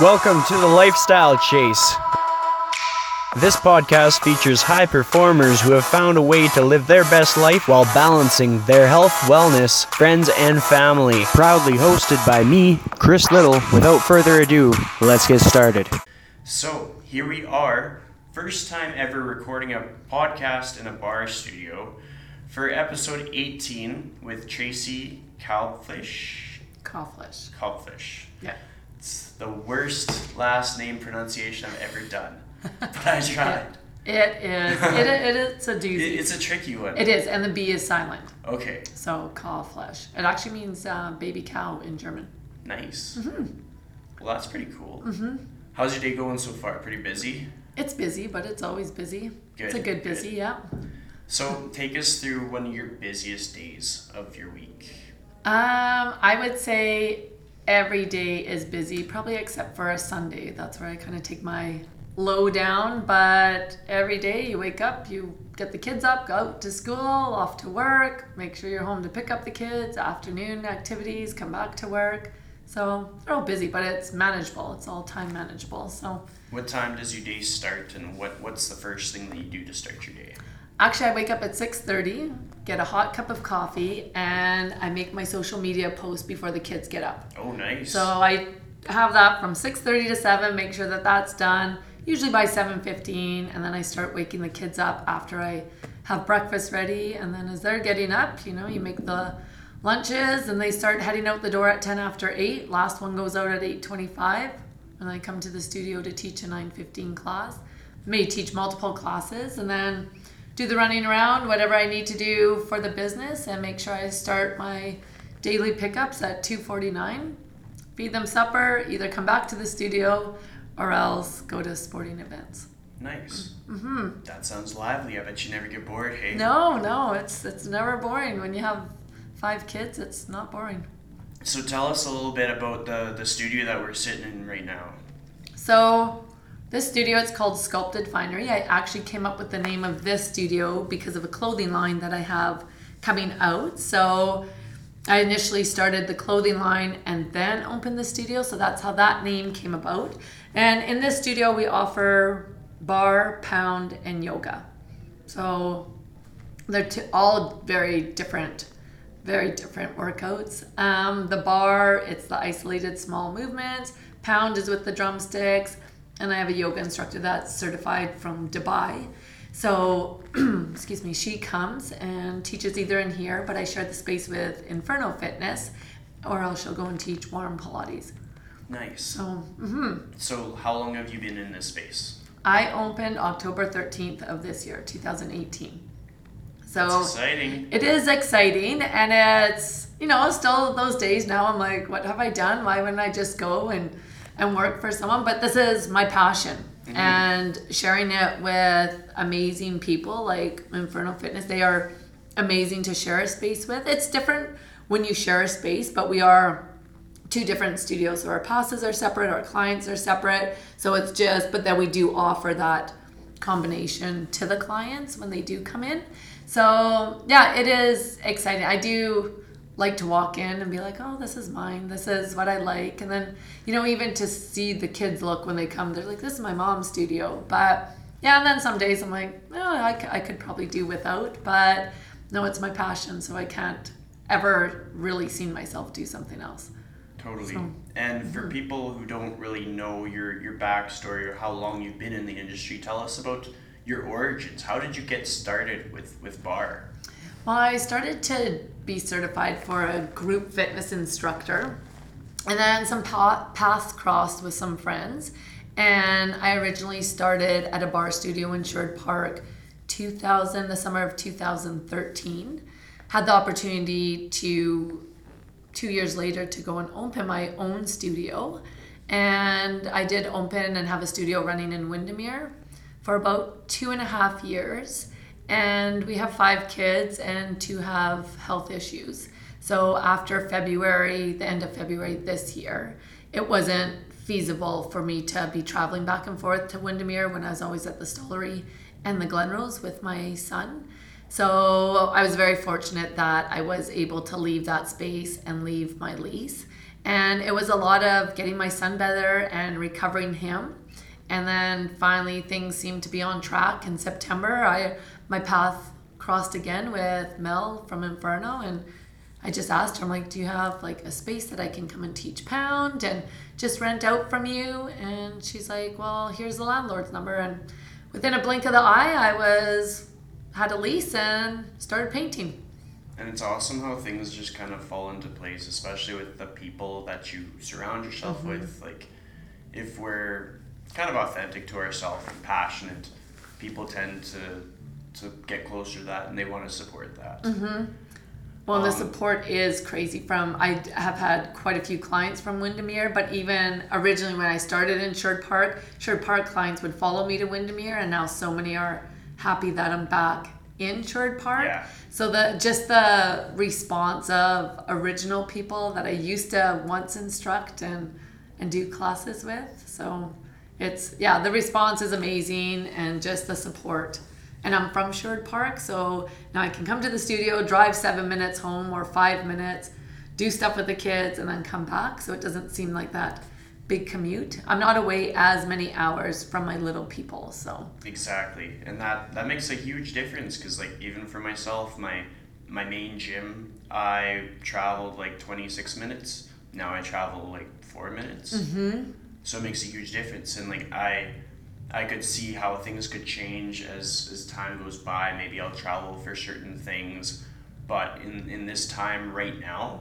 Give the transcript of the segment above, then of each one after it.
Welcome to the Lifestyle Chase. This podcast features high performers who have found a way to live their best life while balancing their health, wellness, friends, and family. Proudly hosted by me, Chris Liddle. Without further ado, let's get started. So, here we are, first time ever recording a podcast in a barre studio for episode 18 with Tracey Calfish. Cawflish. Calfish. Yeah. It's the worst last name pronunciation I've ever done, but I tried. It is. It, it, it is a It, it's a tricky one. It is, and the B is silent. Okay, So Cawflish. It actually means uh, baby cow in German. nice. Mm-hmm. Well, that's pretty cool. Mm-hmm. How's your day going so far? Pretty busy? It's busy, but it's always busy. Good. It's a Good, good good. busy, yeah. So, take us through one of your busiest days of your week. Um, I would say every day is busy, probably except for a Sunday. That's where I kind of take my low down. But every day you wake up, you get the kids up, go out to school, off to work, make sure you're home to pick up the kids, afternoon activities, come back to work. So they're all busy, but it's manageable. It's all time manageable. So What time does your day start, and what, what's the first thing that you do to start your day? Actually, I wake up at 6:30, get a hot cup of coffee, and I make my social media post before the kids get up. Oh, nice. So I have that from 6:30 to 7, make sure that that's done, usually by 7:15, and then I start waking the kids up after I have breakfast ready, and then as they're getting up, you know, you make the lunches and they start heading out the door at 10 after 8. Last one goes out at 8:25, and I come to the studio to teach a 9:15 class. May teach multiple classes and then do the running around, whatever I need to do for the business, and make sure I start my daily pickups at 2:49 feed them supper, either come back to the studio or else go to sporting events. nice. Mm-hmm. That sounds lively. I bet you never get bored, hey? No, no, it's it's never boring when you have five kids. It's not boring. So tell us a little bit about the, the studio that we're sitting in right now. So this studio it's called Sculpted Finery. I actually came up with the name of this studio because of a clothing line that I have coming out. So I initially started the clothing line and then opened the studio. So that's how that name came about. And in this studio we offer barre, pound, and yoga. So they're all very different very different workouts um, the barre it's the isolated small movements pound is with the drumsticks and i have a yoga instructor that's certified from dubai so excuse me she comes and teaches either in here but i share the space with inferno fitness or else she'll go and teach warm pilates Nice. so mhm. So, how long have you been in this space? i opened october 13th of this year 2018 so exciting. It is exciting, and it's you know still those days now. I'm like, what have I done? Why wouldn't I just go and and work for someone? But this is my passion, mm-hmm. and sharing it with amazing people like Inferno Fitness. They are amazing to share a space with. It's different when you share a space, but we are two different studios. So our passes are separate, our clients are separate. So it's just, but then we do offer that combination to the clients when they do come in. So yeah, it is exciting. I do like to walk in and be like, oh, this is mine. This is what I like. And then, you know, even to see the kids look when they come, they're like, this is my mom's studio. But yeah, and then some days I'm like, oh, I, I could probably do without. But no, it's my passion. So I can't ever really see myself do something else. Totally. So- and for mm-hmm. people who don't really know your, your backstory or how long you've been in the industry, tell us about your origins. How did you get started with, with barre? Well, I started to be certified for a group fitness instructor, and then some pa- paths crossed with some friends. And I originally started at a barre studio in Sherwood Park, 2000, the summer of 2013. Had the opportunity to, two years later, to go and open my own studio. And I did open and have a studio running in Windermere for about two and a half years. And we have five kids, and two have health issues. So after February, the end of February this year, it wasn't feasible for me to be traveling back and forth to Windermere when I was always at the Stollery and the Glenrose with my son. So I was very fortunate that I was able to leave that space and leave my lease And it was a lot of getting my son better and recovering him. And then finally things seemed to be on track in September. I my path crossed again with Mel from Inferno and I just asked her, I'm like, do you have like a space that I can come and teach pound and just rent out from you? And she's like, well, here's the landlord's number. And within a blink of the eye, I was had a lease and started painting. And it's awesome how things just kind of fall into place, especially with the people that you surround yourself Mm-hmm. with. Like, if we're kind of authentic to ourselves and passionate, people tend to to get closer to that and they want to support that. Mm-hmm. Well, the Um, support is crazy. From I have had quite a few clients from Windermere, but even originally when I started in Sherwood Park, Sherwood Park clients would follow me to Windermere, and now so many are happy that I'm back in Sherwood Park. Yeah. So the just the response of original people that I used to once instruct and and do classes with. So it's yeah, the response is amazing and just the support. And I'm from Sherwood Park, so now I can come to the studio, drive seven minutes home or five minutes, do stuff with the kids, and then come back. So it doesn't seem like that big commute. I'm not away as many hours from my little people. So Exactly, and that that makes a huge difference because like even for myself, my my main gym, I traveled like twenty six minutes. Now I travel like four minutes. Mm-hmm. So it makes a huge difference, and like I, I could see how things could change as as time goes by. Maybe I'll travel for certain things, but in in this time right now,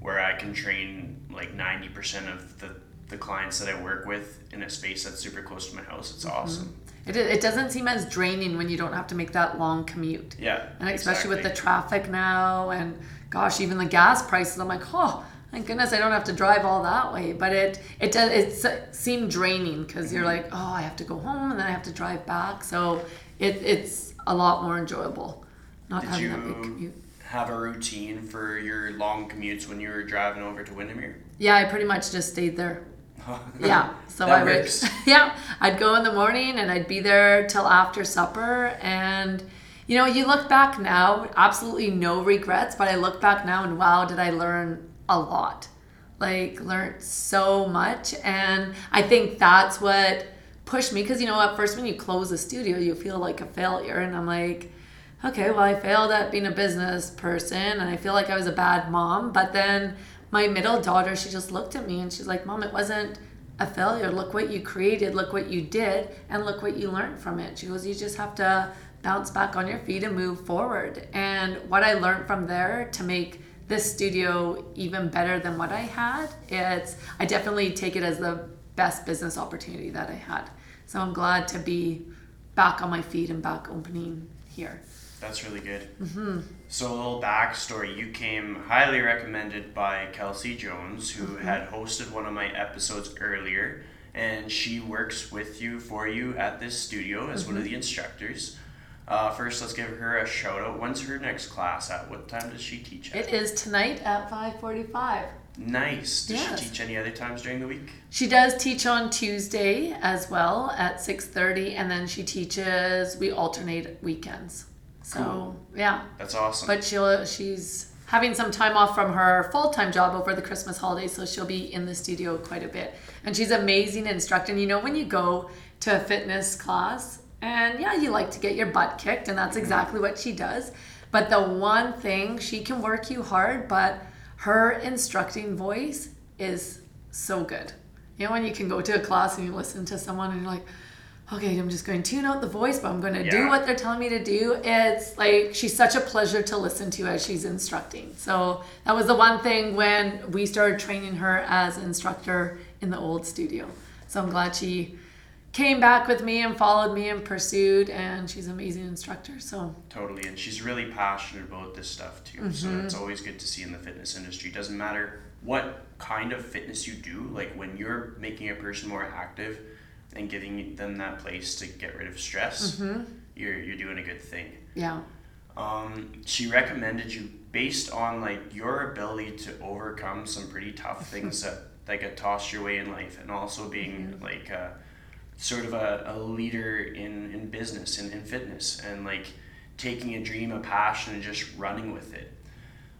where I can train like ninety percent of the the clients that I work with in a space that's super close to my house, it's mm-hmm. awesome. it, it doesn't seem as draining when you don't have to make that long commute. Yeah. And especially with the traffic now, and gosh, even the gas prices, I'm like, oh, thank goodness I don't have to drive all that way. But it it does it s- seemed draining because you're like, oh, I have to go home and then I have to drive back. So it it's a lot more enjoyable not Did having that big you- commute. have a routine for your long commutes when you were driving over to Windermere? Yeah, I pretty much just stayed there. Yeah. So That I would works. yeah, I'd go in the morning and I'd be there till after supper and you know, you look back now, absolutely no regrets, but I look back now and wow, did I learn a lot. Like learned so much and I think that's what pushed me because you know at first when you close a studio you feel like a failure and I'm like okay, well, I failed at being a business person and I feel like I was a bad mom. But then my middle daughter, she just looked at me and she's like, Mom, it wasn't a failure. Look what you created, look what you did, and look what you learned from it. She goes, You just have to bounce back on your feet and move forward. And what I learned from there to make this studio even better than what I had, it's I definitely take it as the best business opportunity that I had. So I'm glad to be back on my feet and back opening here. That's really good. Mm-hmm. So a little backstory: you came highly recommended by Kelsey Jones, who had hosted one of my episodes earlier, and she works with you for you at this studio as one of the instructors. Uh, first, let's give her a shout out. When's her next class at? What time does she teach at? It is tonight at 5:45. Nice. Does Yes. she teach any other times during the week? She does teach on Tuesday as well at 6:30 and then she teaches we alternate weekends. So, yeah. That's awesome. But she'll she's having some time off from her full-time job over the Christmas holidays, so she'll be in the studio quite a bit. And she's amazing instructing. You know when you go to a fitness class and yeah, you like to get your butt kicked and that's exactly what she does. But the one thing she can work you hard, but her instructing voice is so good. You know when you can go to a class and you listen to someone and you're like, okay, I'm just going to tune out the voice, but I'm going to do what they're telling me to do. It's like she's such a pleasure to listen to as she's instructing. So that was the one thing when we started training her as instructor in the old studio. So I'm glad she came back with me and followed me and pursued, and she's an amazing instructor. So Totally, and she's really passionate about this stuff too. So mm-hmm. it's always good to see in the fitness industry. Doesn't matter what kind of fitness you do, like when you're making a person more active and giving them that place to get rid of stress, mm-hmm. you're you're doing a good thing. yeah, Um, she recommended you based on like your ability to overcome some pretty tough things that that get tossed your way in life, and also being mm-hmm. like a, sort of a, a leader in in business and in fitness, and like taking a dream, a passion, and just running with it.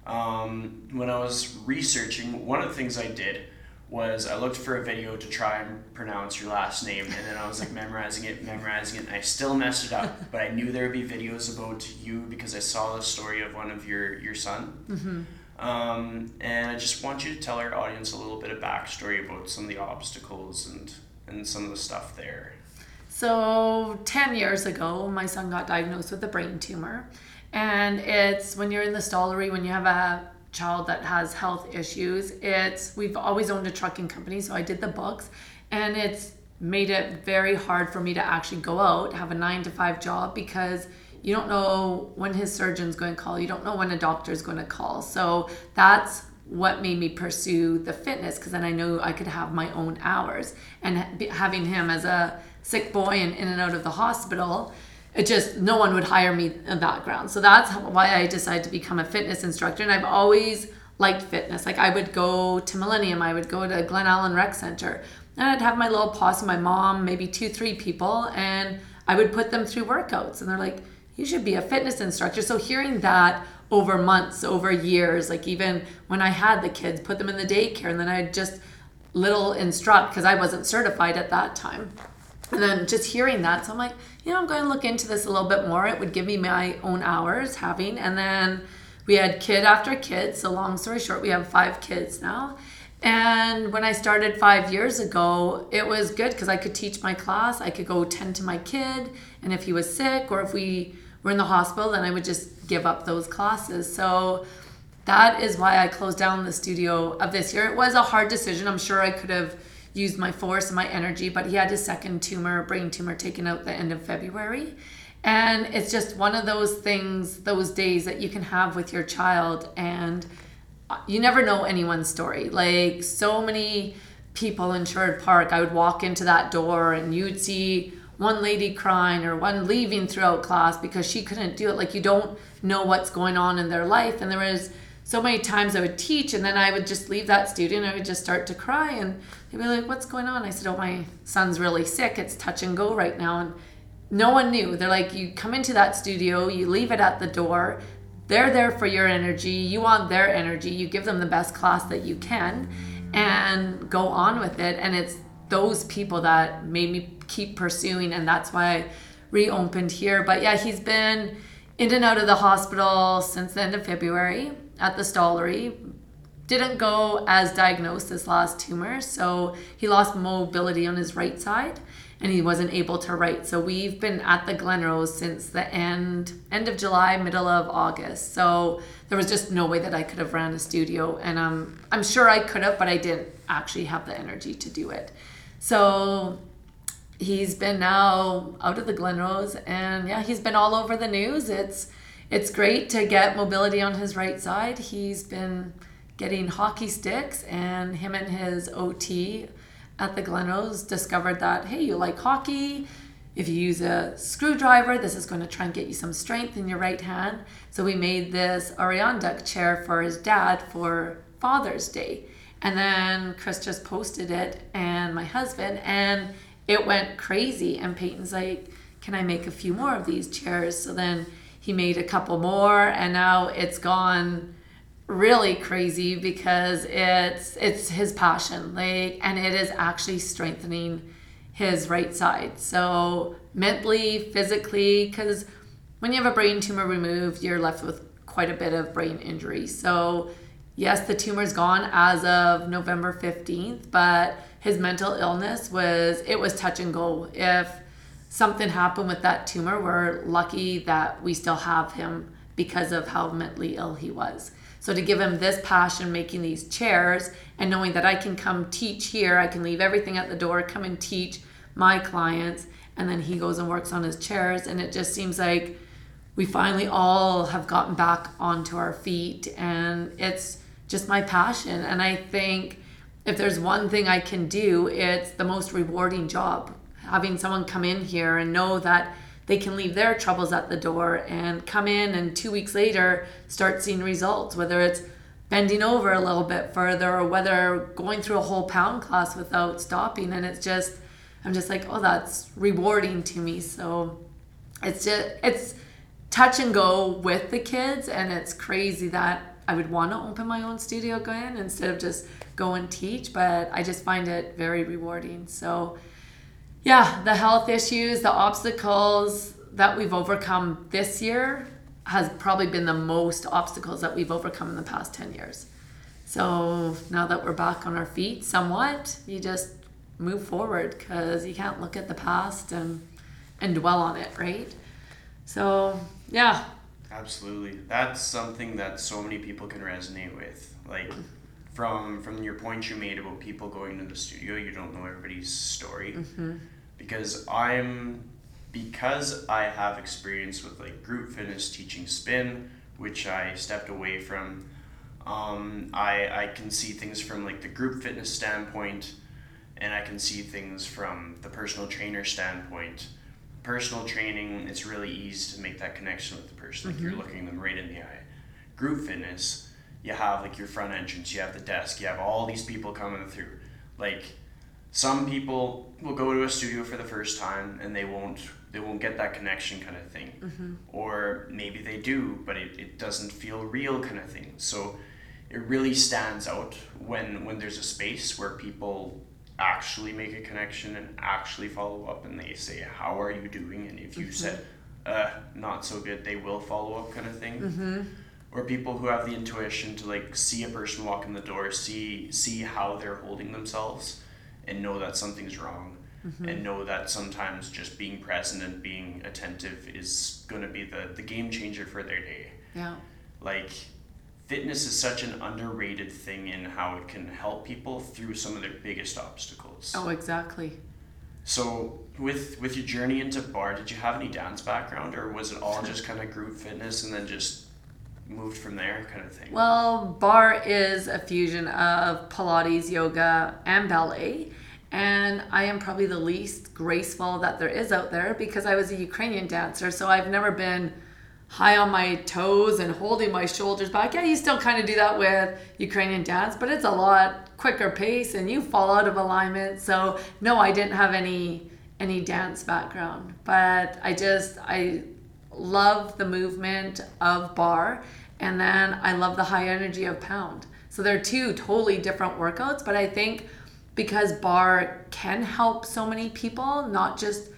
Um, when I was researching, one of the things I did was I looked for a video to try and pronounce your last name, and then I was like memorizing it, memorizing it, and I still messed it up. But I knew there would be videos about you because I saw the story of one of your your son. Mm-hmm. Um, and I just want you to tell our audience a little bit of backstory about some of the obstacles and and some of the stuff there. So, 10 years ago, my son got diagnosed with a brain tumor. And it's when you're in the Stollery, when you have a child that has health issues, it's we've always owned a trucking company, so I did the books, and it's made it very hard for me to actually go out, have a nine to five job because you don't know when his surgeon's going to call, you don't know when a doctor's going to call. So that's what made me pursue the fitness because then I knew I could have my own hours. And having him as a sick boy and in and out of the hospital, it just no one would hire me in that ground. So that's why I decided to become a fitness instructor. And I've always liked fitness. Like I would go to Millennium, I would go to Glen Allan Rec Center, and I'd have my little posse, my mom, maybe two, three people, and I would put them through workouts. And they're like, you should be a fitness instructor. So hearing that over months, over years, like even when I had the kids, put them in the daycare, and then I'd just little instruct because I wasn't certified at that time. And then just hearing that, so I'm like, you know, I'm going to look into this a little bit more. It would give me my own hours having. And then we had kid after kid. So, long story short, we have five kids now. And when I started five years ago, it was good because I could teach my class. I could go tend to my kid. And if he was sick or if we were in the hospital, then I would just give up those classes. So, that is why I closed down the studio of this year. It was a hard decision. I'm sure I could have used my force and my energy, but he had his second tumor, brain tumor, taken out the end of February. And it's just one of those things, those days that you can have with your child, and you never know anyone's story. Like so many people in Sherwood Park, I would walk into that door and you'd see one lady crying or one leaving throughout class because she couldn't do it. Like you don't know what's going on in their life. And there was so many times I would teach and then I would just leave that student. I would just start to cry and they'd be like, What's going on? I said, Oh, my son's really sick. It's touch and go right now. And no one knew. They're like, You come into that studio, you leave it at the door. They're there for your energy. You want their energy. You give them the best class that you can and go on with it. And it's those people that made me keep pursuing. And that's why I reopened here. But yeah, he's been in and out of the hospital since the end of February at the Stollery. Didn't go as diagnosed this last tumor, so he lost mobility on his right side and he wasn't able to write. So we've been at the Glenrose since the end end of July, middle of August. So there was just no way that I could have ran a studio, and um, I'm sure I could have, but I didn't actually have the energy to do it. So he's been now out of the Glenrose, and yeah, he's been all over the news. It's it's great to get mobility on his right side. He's been getting hockey sticks, and him and his OT at the Glenrose discovered that hey, you like hockey. If you use a screwdriver, this is going to try and get you some strength in your right hand. So we made this Adirondack chair for his dad for Father's Day. And then Chris just posted it and my husband, and it went crazy. And Peyton's like, Can I make a few more of these chairs? So then he made a couple more and now it's gone really crazy because it's it's his passion like and it is actually strengthening his right side so mentally physically because when you have a brain tumor removed you're left with quite a bit of brain injury so yes the tumor's gone as of november 15th but his mental illness was it was touch and go if something happened with that tumor, we're lucky that we still have him because of how mentally ill he was. So to give him this passion making these chairs and knowing that I can come teach here, I can leave everything at the door, come and teach my clients, and then he goes and works on his chairs. And it just seems like we finally all have gotten back onto our feet, and it's just my passion. And I think if there's one thing I can do, it's the most rewarding job having someone come in here and know that they can leave their troubles at the door and come in and two weeks later start seeing results, whether it's bending over a little bit further or whether going through a whole pound class without stopping. And it's just, I'm just like, oh, that's rewarding to me. So it's just, it's touch and go with the kids. And it's crazy that I would want to open my own studio again instead of just go and teach, but I just find it very rewarding. So, yeah, the health issues, the obstacles that we've overcome this year has probably been the most obstacles that we've overcome in the past 10 years. So now that we're back on our feet somewhat, you just move forward because you can't look at the past and and dwell on it, right? So, yeah. Absolutely. That's something that so many people can resonate with. Like from from your point you made about people going to the studio, you don't know everybody's story. Mm-hmm. Because I'm because I have experience with like group fitness teaching spin, which I stepped away from. Um, I, I can see things from like the group fitness standpoint and I can see things from the personal trainer standpoint. Personal training, it's really easy to make that connection with the person. Like you're mm-hmm. looking them right in the eye. Group fitness, you have like your front entrance, you have the desk, you have all these people coming through. Like some people will go to a studio for the first time and they won't they won't get that connection kind of thing mm-hmm. or maybe they do but it, it doesn't feel real kind of thing so it really stands out when when there's a space where people actually make a connection and actually follow up and they say how are you doing? And if you mm-hmm. said uh not so good they will follow up kind of thing mm-hmm. or people who have the intuition to like see a person walk in the door see see how they're holding themselves and know that something's wrong. Mm-hmm. And know that sometimes just being present and being attentive is going to be the, the game changer for their day. Yeah. like fitness is such an underrated thing in how it can help people through some of their biggest obstacles Oh, exactly. so with with your journey into barre did you have any dance background or was it all just kind of group fitness and then just moved from there kind of thing Well, barre is a fusion of Pilates, yoga, and ballet. And I am probably the least graceful that there is out there because I was a Ukrainian dancer. So I've never been high on my toes and holding my shoulders back. Yeah, you still kind of do that with Ukrainian dance, but it's a lot quicker pace and you fall out of alignment. So no, I didn't have any any dance background, but I just I love the movement of barre and then I love the high energy of pound. So they're two totally different workouts, but I think because barre can help so many people, not just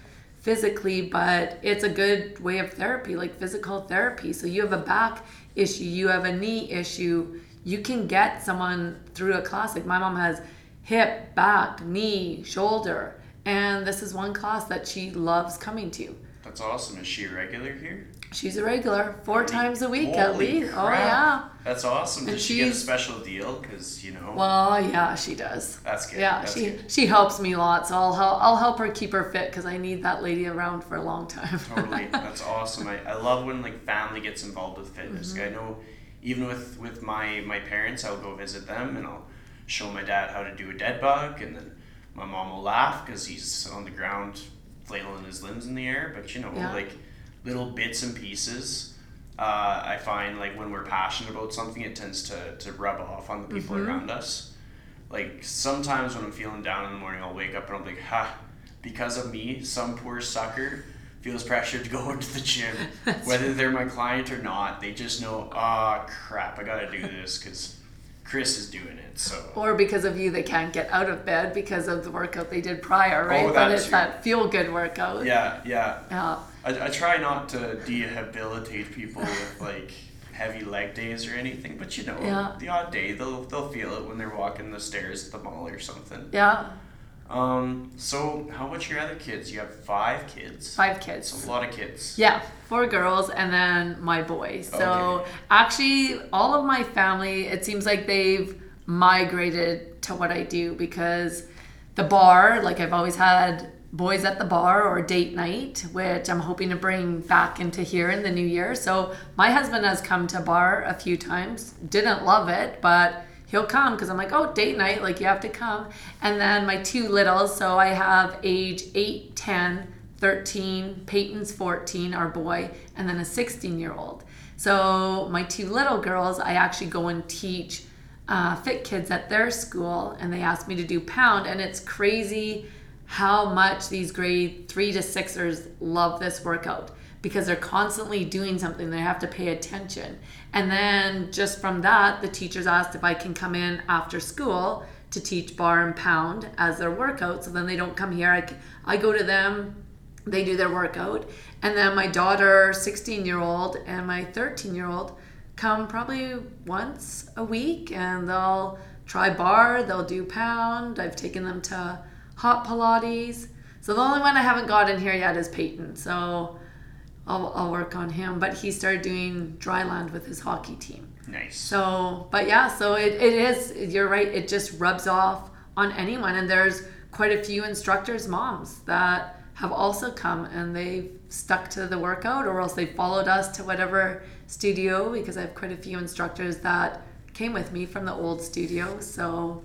physically, but it's a good way of therapy, like physical therapy. So you have a back issue, you have a knee issue, you can get someone through a class. Like my mom has hip, back, knee, shoulder, and this is one class that she loves coming to. that's awesome is she a regular here She's a regular, four times a week at Holy least. Oh yeah. That's awesome. And Does she get a special deal? Because you know Well, yeah, she does. that's good. Yeah, that's she good. she helps me a lot, so I'll help I'll help her keep her fit because I need that lady around for a long time. totally. That's awesome. I, I love when like family gets involved with fitness. Mm-hmm. I know even with with my my parents, I'll go visit them and I'll show my dad how to do a dead bug, and then my mom will laugh because he's on the ground flailing his limbs in the air. But you know, Yeah. like little bits and pieces. Uh, I find like when we're passionate about something, it tends to, to rub off on the people Mm-hmm. around us. Like sometimes when I'm feeling down in the morning, I'll wake up and I'm like, ha, because of me, some poor sucker feels pressured to go into the gym. Whether they're my client or not, they just know, ah, crap, I gotta do this because Chris is doing it. So or because of you, they can't get out of bed because of the workout they did prior, right? Oh, but it's too. that feel good workout. yeah, yeah. Yeah. I, I try not to rehabilitate people with like heavy leg days or anything, but you know, Yeah. the odd day they'll they'll feel it when they're walking the stairs at the mall or something. Yeah. Um, so how about your other kids? You have five kids. Five kids. a lot of kids. Yeah, four girls and then my boy. So Okay. actually, all of my family, it seems like they've migrated to what I do because the barre, like I've always had boys at the barre or date night, which I'm hoping to bring back into here in the new year. So my husband has come to barre a few times, didn't love it, but he'll come because I'm like, oh, date night, like you have to come. And then my two littles, so I have age 8, 10, 13, Peyton's 14, our boy, and then a 16 year old. So my two little girls, I actually go and teach uh, fit kids at their school, and they asked me to do pound, and it's crazy how much these grade three to sixers love this workout because they're constantly doing something. They have to pay attention. And then just from that, the teachers asked if I can come in after school to teach barre and pound as their workout. So then they don't come here. I, I go to them, they do their workout. And then my daughter, 16 year old, and my 13 year old come probably once a week and they'll try barre, they'll do pound. I've taken them to hot Pilates. So the only one I haven't got in here yet is Peyton. So I'll, I'll work on him. But he started doing dry land with his hockey team. Nice. So, but yeah, so it, it is, you're right, it just rubs off on anyone. And there's quite a few instructors' moms that have also come and they've stuck to the workout or else they followed us to whatever studio because I have quite a few instructors that came with me from the old studio. So,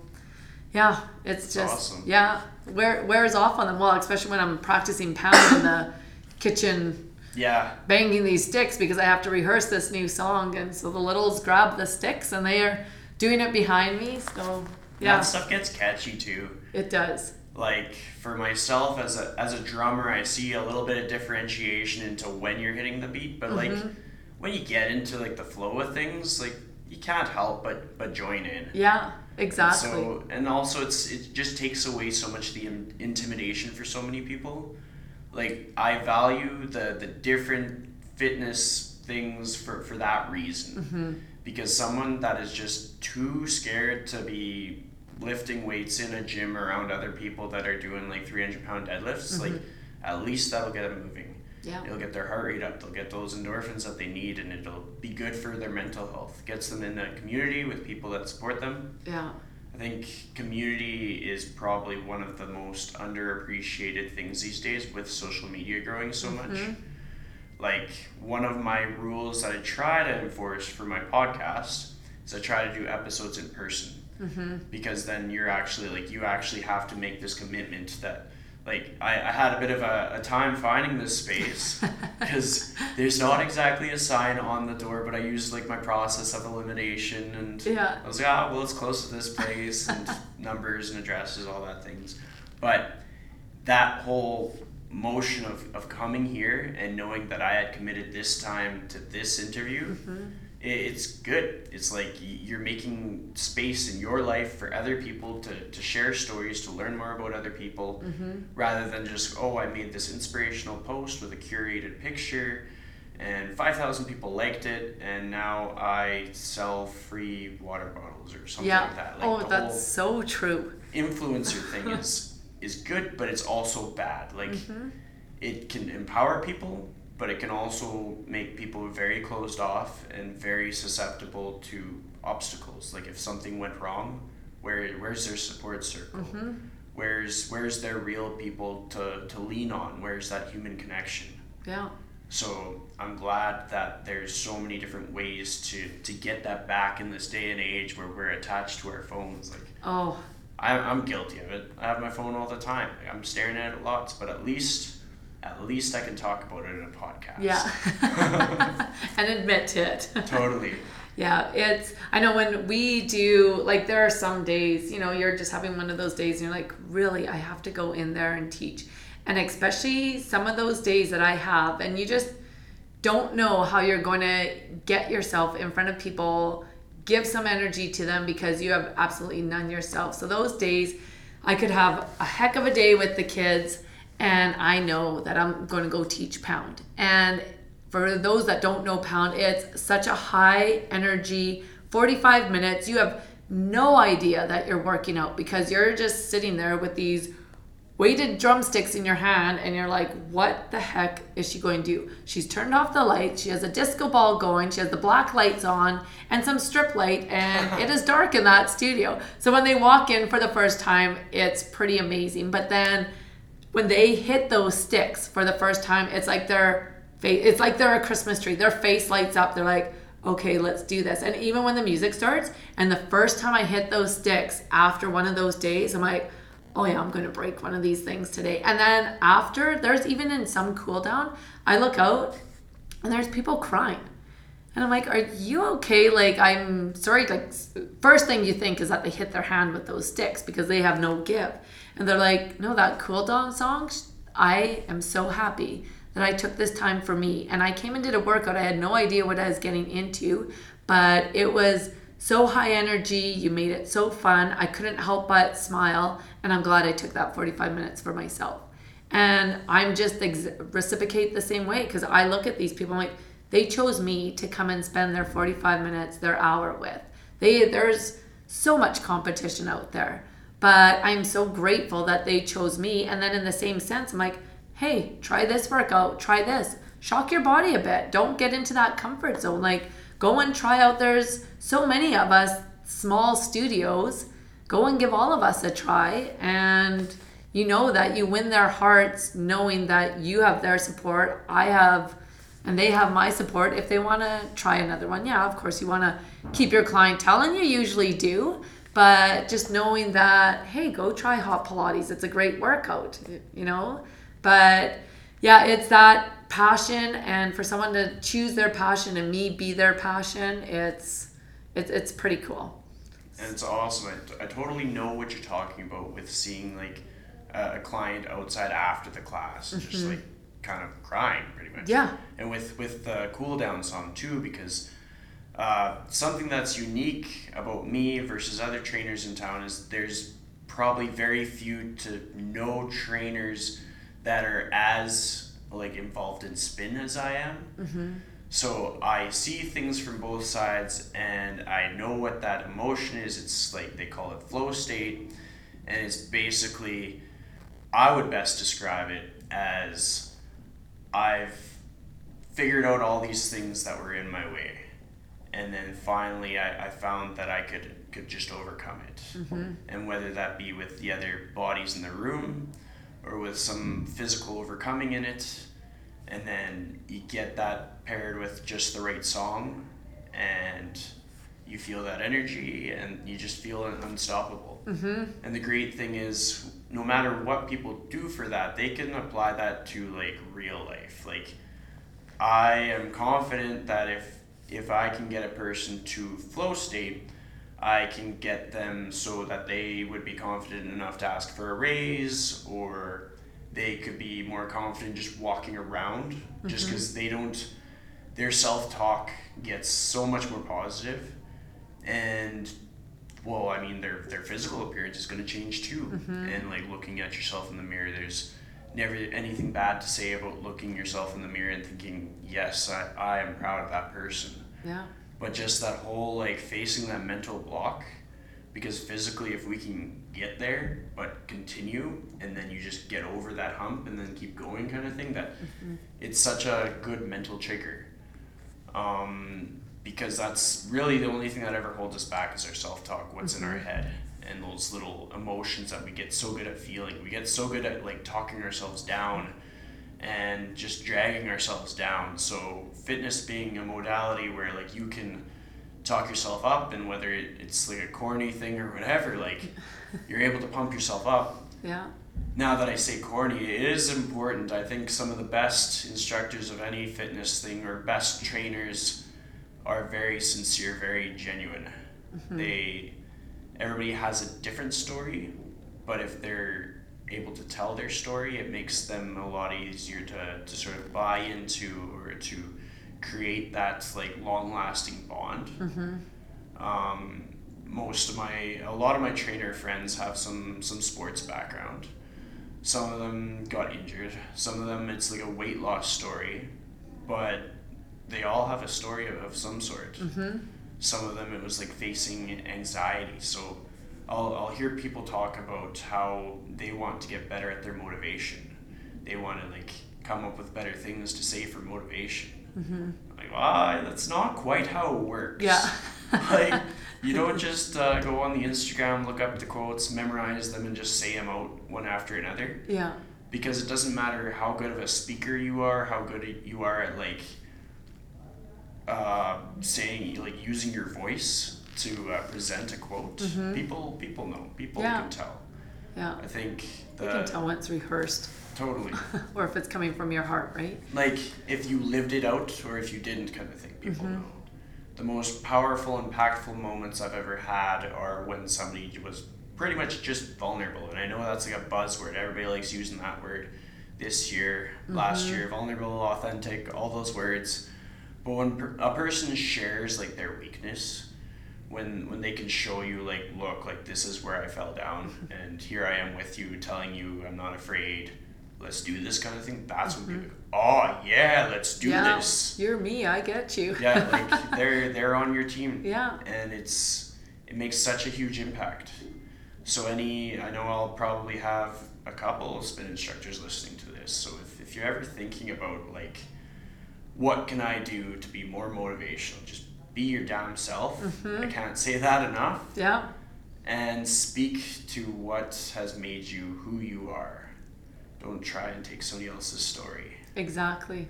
yeah, it's just, awesome. yeah, wear, wears off on them. Well, especially when I'm practicing pound in the kitchen yeah. banging these sticks because I have to rehearse this new song. And so the littles grab the sticks and they are doing it behind me. So yeah, That stuff gets catchy too. it does. Like for myself as a as a drummer, I see a little bit of differentiation into when you're hitting the beat, but like Mm-hmm. when you get into like the flow of things, like you can't help but but join in. Yeah, exactly. So and also it's it just takes away so much the in- intimidation for so many people. Like I value the the different fitness things for for that reason. Mm-hmm. Because someone that is just too scared to be lifting weights in a gym around other people that are doing like 300 pound deadlifts, like at least that'll get them moving. Mm-hmm. yeah. It'll get their heart rate up. They'll get those endorphins that they need, and it'll be good for their mental health. Gets them in a community with people that support them. Yeah. I think community is probably one of the most underappreciated things these days with social media growing so much. Like, one of my rules that I try to enforce for my podcast is I try to do episodes in person. Because then you're actually, like, you actually have to make this commitment that, like, I, I had a bit of a, a time finding this space because there's not exactly a sign on the door, but I used, like, my process of elimination and. Yeah. I was like, ah, well, it's close to this place and numbers and addresses, all that things. But that whole motion of, of coming here and knowing that I had committed this time to this interview, i it's good. It's like you're making space in your life for other people to, to share stories, to learn more about other people, rather than just, oh, I made this inspirational post with a curated picture and 5,000 people liked it, and now I sell free water bottles or something Yeah. like that. Like oh, that's so true. influencer thing is is good, but it's also bad. Like Mm-hmm. it can empower people, but it can also make people very closed off and very susceptible to obstacles. Like if something went wrong, where where's their support circle? Mm-hmm. Where's where's their real people to, to lean on? Where's that human connection? Yeah. So I'm glad that there's so many different ways to, to get that back in this day and age where we're attached to our phones. Like Oh, I, I'm guilty of it. I have my phone all the time. Like, I'm staring at it lots, but at least at least I can talk about it in a podcast. yeah. and admit to it. Totally. Yeah, it's I know when we do like there are some days, you know, you're just having one of those days and you're like, really, I have to go in there and teach. And especially some of those days that I have and you just don't know how you're going to get yourself in front of people, give some energy to them because you have absolutely none yourself. So those days I could have a heck of a day with the kids and I know that I'm going to go teach pound. And for those that don't know pound, it's such a high energy 45 minutes. You have no idea that you're working out because you're just sitting there with these weighted drumsticks in your hand and you're like what the heck is she going to do? She's turned off the lights she has a disco ball going. She has the black lights on and some strip light and it is dark in that studio. So when they walk in for the first time it's pretty amazing. But then when they hit those sticks for the first time it's like their face it's like they're a christmas tree their face lights up they're like okay let's do this and even when the music starts and the first time i hit those sticks after one of those days i'm like oh yeah, I'm going to break one of these things today. And then after, there's even in some cool down, I look out and there's people crying. And I'm like, are you okay? Like, I'm sorry. Like, first thing you think is that they hit their hand with those sticks because they have no give. And they're like, no, that cool down song, I am so happy that I took this time for me. And I came and did a workout. I had no idea what I was getting into, but it was so high energy. You made it so fun. I couldn't help but smile. And I'm glad I took that 45 minutes for myself. And I'm just ex- reciprocate the same way because I look at these people, I'm like, they chose me to come and spend their 45 minutes, their hour with. They there's so much competition out there. But I'm so grateful that they chose me. And then in the same sense, I'm like, hey, try this workout, try this. Shock your body a bit. Don't get into that comfort zone. Like go and try out. There's so many of us small studios. Go and give all of us a try and you know that you win their hearts knowing that you have their support. I have and they have my support if they want to try another one. Yeah, of course you want to keep your clientele and you usually do, but just knowing that hey, go try hot pilates. It's a great workout, you know? But yeah, it's that passion and for someone to choose their passion and me be their passion, it's it's it's pretty cool. And it's awesome. I, I totally know what you're talking about with seeing like a client outside after the class, mm-hmm. just like kind of crying pretty much. Yeah. And with with the cool down song too, because uh, something that's unique about me versus other trainers in town is there's probably very few to no trainers that are as like involved in spin as I am. Mm-hmm. So I see things from both sides, and I know what that emotion is. It's like they call it flow state, and it's basically I would best describe it as I've figured out all these things that were in my way. And then finally, I, I found that I could, could just overcome it. Mm-hmm. And whether that be with the other bodies in the room or with some physical overcoming in it, and then you get that paired with just the right song, and you feel that energy, and you just feel unstoppable. Mm-hmm. And the great thing is, no matter what people do for that, they can apply that to like real life. Like I am confident that if if I can get a person to flow state, I can get them so that they would be confident enough to ask for a raise or they could be more confident just walking around mm-hmm. just because they don't their self-talk gets so much more positive and well, I mean, their their physical appearance is going to change too. Mm-hmm. And like looking at yourself in the mirror, there's never anything bad to say about looking yourself in the mirror and thinking, yes, I, I am proud of that person. Yeah. But just that whole like facing that mental block, because physically, if we can get there, but continue, and then you just get over that hump and then keep going, kind of thing, that mm-hmm. it's such a good mental trigger. Um, because that's really the only thing that ever holds us back is our self talk, what's mm-hmm. in our mm-hmm. head, and those little emotions that we get so good at feeling. We get so good at like talking ourselves down and just dragging ourselves down. So fitness being a modality where like you can talk yourself up, and whether it's like a corny thing or whatever, like you're able to pump yourself up. Yeah. Now that I say corny, it is important. I think some of the best instructors of any fitness thing or best trainers are very sincere, very genuine. Mm-hmm. They everybody has a different story, but if they're able to tell their story, it makes them a lot easier to, to sort of buy into or to create that like long lasting bond. Mm-hmm. Um, most of my a lot of my trainer friends have some some sports background. Some of them got injured. Some of them it's like a weight loss story, but they all have a story of, of some sort. Mm-hmm. Some of them it was like facing anxiety. So I'll, I'll hear people talk about how they want to get better at their motivation. They want to like come up with better things to say for motivation. Mm-hmm. Like, well, that's not quite how it works. Yeah. like, you don't just uh, go on the Instagram, look up the quotes, memorize them, and just say them out one after another. Yeah. Because it doesn't matter how good of a speaker you are, how good you are at like uh, saying like using your voice to uh, present a quote. Mm-hmm. People people know. People yeah. can tell. Yeah. I think the, you can tell when it's rehearsed. Totally. or if it's coming from your heart, right? Like if you lived it out or if you didn't, kind of thing. People mm-hmm. know. The most powerful, impactful moments I've ever had are when somebody was pretty much just vulnerable. And I know that's like a buzzword. Everybody likes using that word this year, last year, vulnerable, authentic, all those words. But when per- a person shares like their weakness, when when they can show you like, look, like this is where I fell down, and here I am with you, telling you I'm not afraid. Let's do this kind of thing. That's when people, oh yeah, let's do yeah, this. you're me. I get you. Yeah, like they're they're on your team yeah. and it's it makes such a huge impact. So any I know I'll probably have a couple of spin instructors listening to this. So if, if you're ever thinking about like what can I do to be more motivational, just be your damn self. I mm-hmm. can't say that enough. Yeah. And speak to what has made you who you are. Don't try and take somebody else's story. Exactly.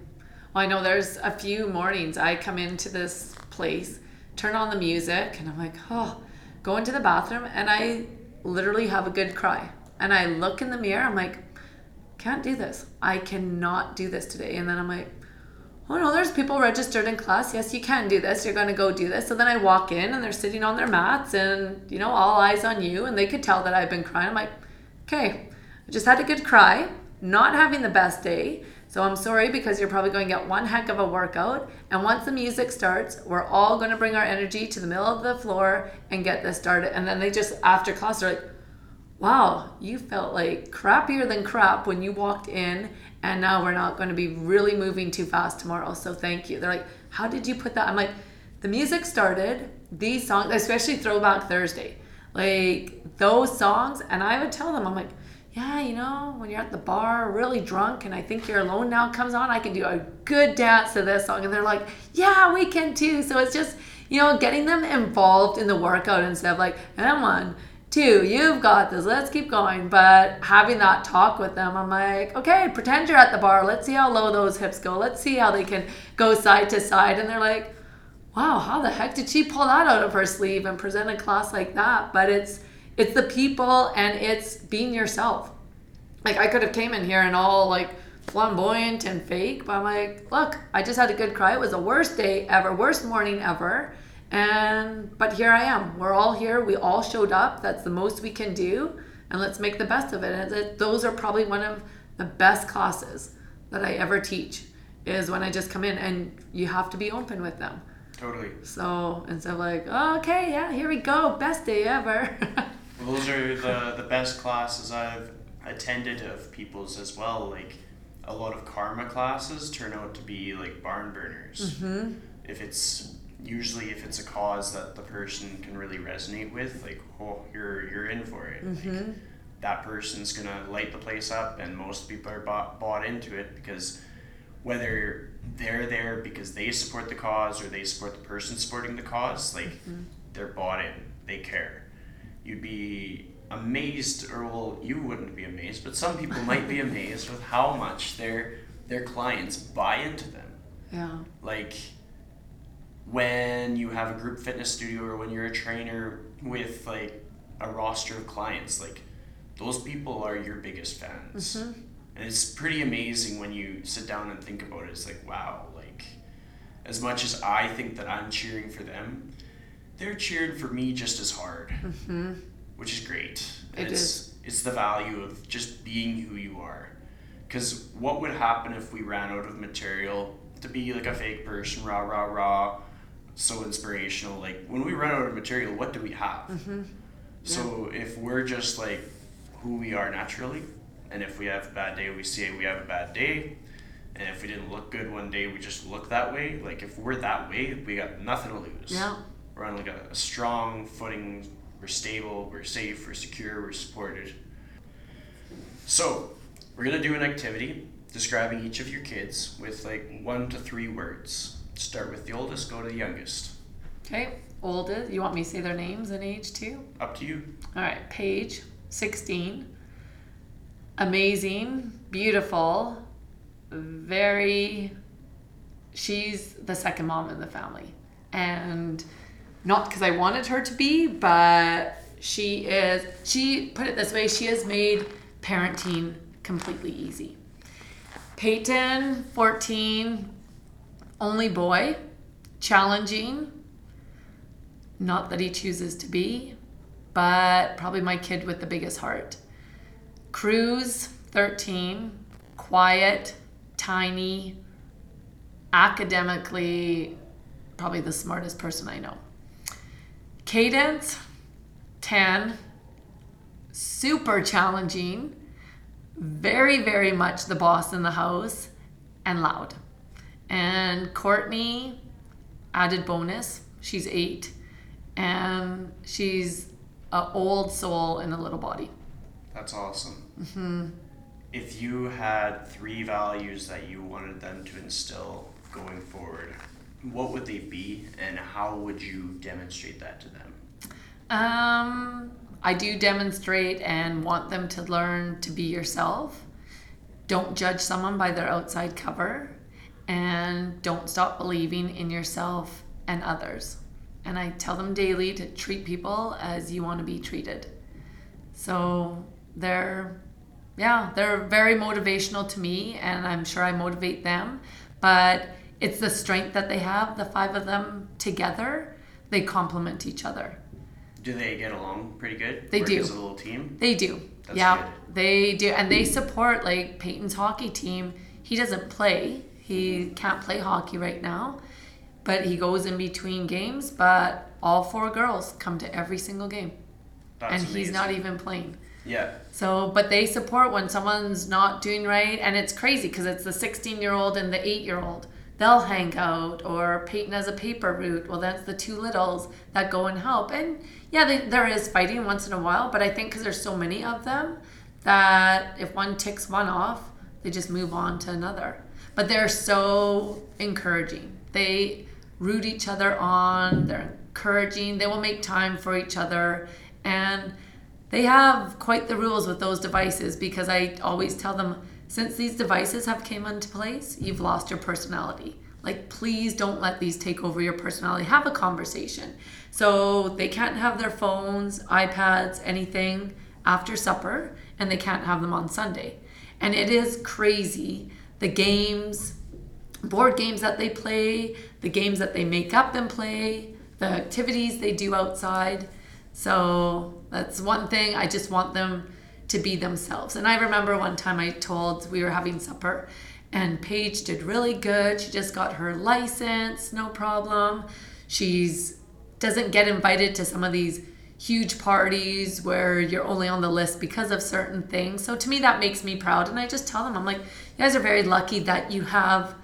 Well, I know there's a few mornings I come into this place, turn on the music, and I'm like, oh, go into the bathroom, and I literally have a good cry. And I look in the mirror, I'm like, can't do this. I cannot do this today. And then I'm like, oh no, there's people registered in class. Yes, you can do this. You're going to go do this. So then I walk in, and they're sitting on their mats, and, you know, all eyes on you, and they could tell that I've been crying. I'm like, okay, I just had a good cry, not having the best day. So I'm sorry because you're probably going to get one heck of a workout. And once the music starts, we're all going to bring our energy to the middle of the floor and get this started. And then they just, after class, they're like, wow, you felt like crappier than crap when you walked in. And now we're not going to be really moving too fast tomorrow. So thank you. They're like, how did you put that? I'm like, the music started, these songs, especially Throwback Thursday, like those songs. And I would tell them, I'm like, yeah, you know, when you're at the bar really drunk and I think you're alone now comes on, I can do a good dance to this song. And they're like, yeah, we can too. So it's just, you know, getting them involved in the workout instead of like, and one, two, you've got this, let's keep going. But having that talk with them, I'm like, okay, pretend you're at the bar. Let's see how low those hips go. Let's see how they can go side to side. And they're like, wow, how the heck did she pull that out of her sleeve and present a class like that? But it's, it's the people and it's being yourself. Like I could have came in here and all like flamboyant and fake, but I'm like, look, I just had a good cry. It was the worst day ever, worst morning ever. And but here I am. We're all here. We all showed up. That's the most we can do, and let's make the best of it. And it, those are probably one of the best classes that I ever teach. Is when I just come in and you have to be open with them. Totally. So instead of like, oh, okay, yeah, here we go, best day ever. Well, those are the, the best classes I've attended of people's as well. Like a lot of karma classes turn out to be like barn burners. mm-hmm. If it's usually if it's a cause that the person can really resonate with, like oh you're you're in for it. Like, mm-hmm. that person's gonna light the place up, and most people are bought, bought into it because whether they're there because they support the cause or they support the person supporting the cause, like mm-hmm. they're bought in, they care. You'd be amazed, or well, you wouldn't be amazed, but some people might be amazed with how much their their clients buy into them. Yeah. Like when you have a group fitness studio or when you're a trainer with like a roster of clients, like those people are your biggest fans. Mm-hmm. And it's pretty amazing when you sit down and think about it. It's like, wow, like as much as I think that I'm cheering for them, they're cheering for me just as hard, mm-hmm. which is great. And It it's, is. It's the value of just being who you are. Because what would happen if we ran out of material to be like a fake person, rah, rah, rah, so inspirational? Like, when we run out of material, what do we have? Mm-hmm. So, if we're just like who we are naturally, and if we have a bad day, we say we have a bad day, and if we didn't look good one day, we just look that way. Like, if we're that way, we got nothing to lose. Yeah. We're on like a, a strong footing. We're stable. We're safe. We're secure. We're supported. So, we're gonna do an activity describing each of your kids with like one to three words. Start with the oldest. Go to the youngest. Okay. Oldest. You want me to say their names and age too? Up to you. All right. Paige, 16. Amazing, beautiful, very. She's the second mom in the family. And not because I wanted her to be, but she is. She put it this way she has made parenting completely easy. Peyton, 14, only boy, challenging. Not that he chooses to be, but probably my kid with the biggest heart. Cruz, 13, quiet, tiny, academically, probably the smartest person I know. Cadence, 10, super challenging, very, very much the boss in the house, and loud. And Courtney, added bonus, she's eight, and she's an old soul in a little body. That's awesome. Mm-hmm. If you had three values that you wanted them to instill going forward, what would they be, and how would you demonstrate that to them? Um, I do demonstrate and want them to learn to be yourself. Don't judge someone by their outside cover, and don't stop believing in yourself and others. And I tell them daily to treat people as you want to be treated. So they're, yeah, they're very motivational to me, and I'm sure I motivate them. But it's the strength that they have, the five of them together, they complement each other. Do they get along pretty good? They Work do. As a little team. They do. That's yeah, good. they do. And they support, like, Peyton's hockey team. He doesn't play, he can't play hockey right now, but he goes in between games. But all four girls come to every single game. That's and he's not even playing. Yeah. So, but they support when someone's not doing right, and it's crazy because it's the 16 year old and the 8 year old. They'll hang out, or Peyton has a paper route. Well, that's the two littles that go and help. And yeah, they, there is fighting once in a while, but I think because there's so many of them that if one ticks one off, they just move on to another. But they're so encouraging. They root each other on, they're encouraging, they will make time for each other. And they have quite the rules with those devices because I always tell them since these devices have came into place, you've lost your personality. Like please don't let these take over your personality. Have a conversation. So they can't have their phones, iPads, anything after supper and they can't have them on Sunday. And it is crazy the games, board games that they play, the games that they make up and play, the activities they do outside. So that's one thing. I just want them to be themselves. And I remember one time I told we were having supper and Paige did really good. She just got her license, no problem. She's doesn't get invited to some of these huge parties where you're only on the list because of certain things. So to me that makes me proud and I just tell them I'm like guys are very lucky that you have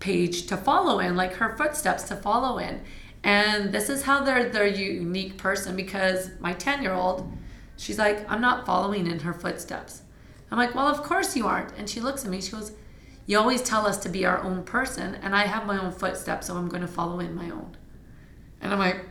Paige to follow in, like her footsteps to follow in. And this is how they're they're unique person because my 10 year old, she's like, I'm not following in her footsteps. I'm like, well, of course you aren't. And she looks at me, she goes, You always tell us to be our own person, and I have my own footsteps, so I'm going to follow in my own. And I'm like,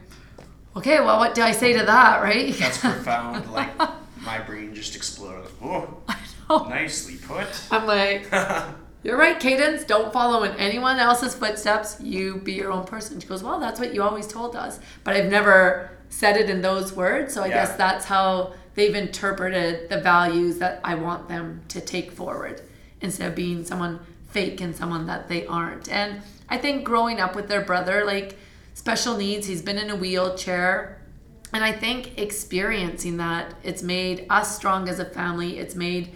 Okay, well, what do I say to that, right? That's profound. like my brain just exploded. Whoa. Nicely put. I'm like, You're right, Cadence. Don't follow in anyone else's footsteps. You be your own person. She goes, Well, that's what you always told us. But I've never said it in those words. So I Yeah. guess that's how they've interpreted the values that I want them to take forward instead of being someone fake and someone that they aren't. And I think growing up with their brother, like special needs, he's been in a wheelchair. And I think experiencing that, it's made us strong as a family. It's made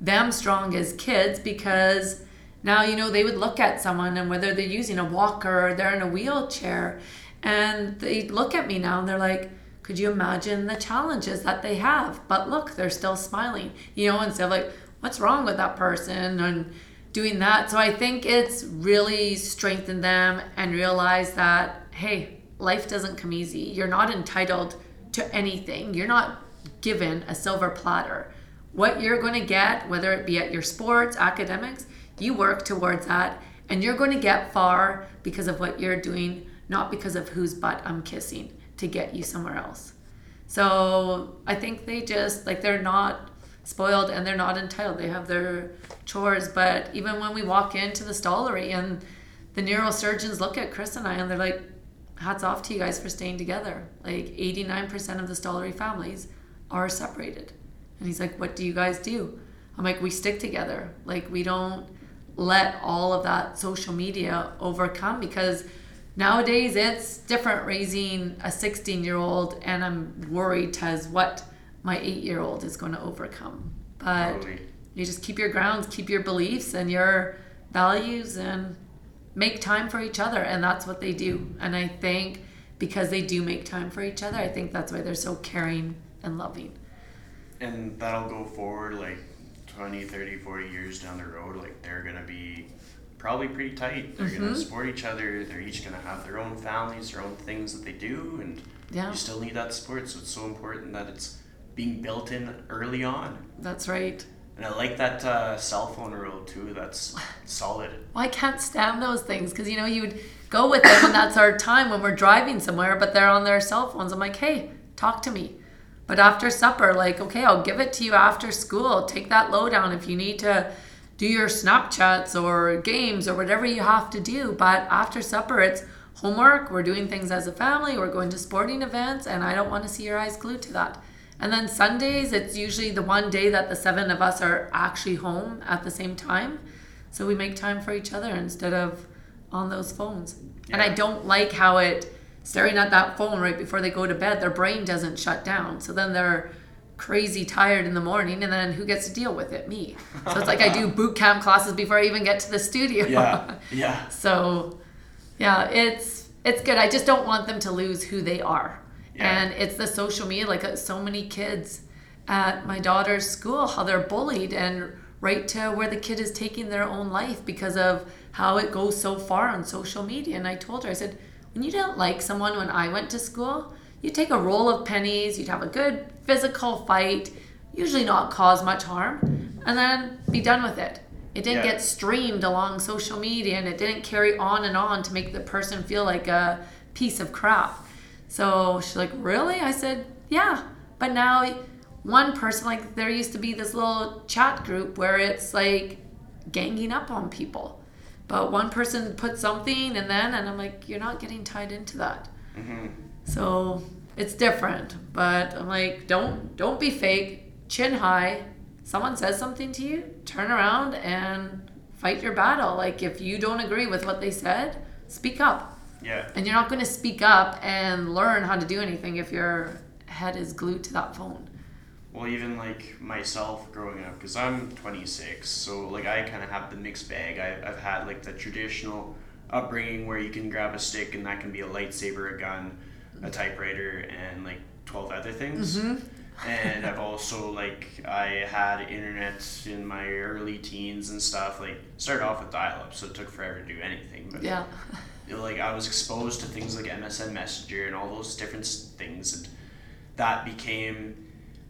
them strong as kids because now, you know, they would look at someone and whether they're using a walker or they're in a wheelchair, and they look at me now and they're like, could you imagine the challenges that they have? But look, they're still smiling, you know, instead of like, what's wrong with that person? And doing that. So I think it's really strengthened them and realized that, hey, life doesn't come easy. You're not entitled to anything. You're not given a silver platter. What you're going to get, whether it be at your sports, academics, you work towards that and you're going to get far because of what you're doing, not because of whose butt I'm kissing to get you somewhere else. So I think they just like they're not spoiled and they're not entitled. They have their chores, but even when we walk into the stollery and the neurosurgeons look at Chris and I and they're like, hats off to you guys for staying together. Like 89% of the stollery families are separated. And he's like, what do you guys do? I'm like, we stick together. Like we don't let all of that social media overcome because nowadays it's different raising a 16 year old and i'm worried as what my eight year old is going to overcome but you just keep your grounds, keep your beliefs and your values, and make time for each other. And that's what they do. And I think because they do make time for each other, I think that's why they're so caring and loving. And that'll go forward like 20, 30, 40 years down the road. Like they're to be probably pretty tight. They're Mm-hmm. to support each other. They're each to have their own families, their own things that they do. And Yeah. you still need that support. So it's so important that it's being built in early on. That's right. And I like that uh, cell phone rule too. That's solid. Well, I can't stand those things because you know you would go with them and that's our time when we're driving somewhere, but they're on their cell phones. I'm like, hey, talk to me. But after supper, like, okay, I'll give it to you after school. Take that lowdown if you need to do your Snapchats or games or whatever you have to do. But after supper, it's homework. We're doing things as a family. We're going to sporting events, and I don't want to see your eyes glued to that. And then Sundays, it's usually the one day that the seven of us are actually home at the same time. So we make time for each other instead of on those phones. And I don't like how it staring at that phone right before they go to bed, their brain doesn't shut down. So then they're crazy tired in the morning and then who gets to deal with it? Me. So it's like I do boot camp classes before I even get to the studio. Yeah. Yeah. So, yeah, it's it's good. I just don't want them to lose who they are. Yeah. And it's the social media, like uh, so many kids at my daughter's school, how they're bullied and right to where the kid is taking their own life because of how it goes so far on social media. And I told her, I said, when you didn't like someone when I went to school, you'd take a roll of pennies, you'd have a good physical fight, usually not cause much harm, and then be done with it. It didn't Yeah. get streamed along social media and it didn't carry on and on to make the person feel like a piece of crap. So she's like, Really? I said, Yeah. But now, one person, like, there used to be this little chat group where it's like ganging up on people. But one person put something and then, and I'm like, You're not getting tied into that. hmm So it's different. But I'm like, Don't, don't be fake, chin high. Someone says something to you, turn around and fight your battle. Like, if you don't agree with what they said, speak up. Yeah. And you're not going to speak up and learn how to do anything if your head is glued to that phone. Well, even like myself growing up, because I'm 26, so like I kind of have the mixed bag. I, I've had like the traditional upbringing where you can grab a stick and that can be a lightsaber, a gun, a typewriter, and like 12 other things. Mm-hmm. and I've also like I had internet in my early teens and stuff. Like started off with dial-up, so it took forever to do anything. But Yeah. like I was exposed to things like MSN Messenger and all those different things, and that became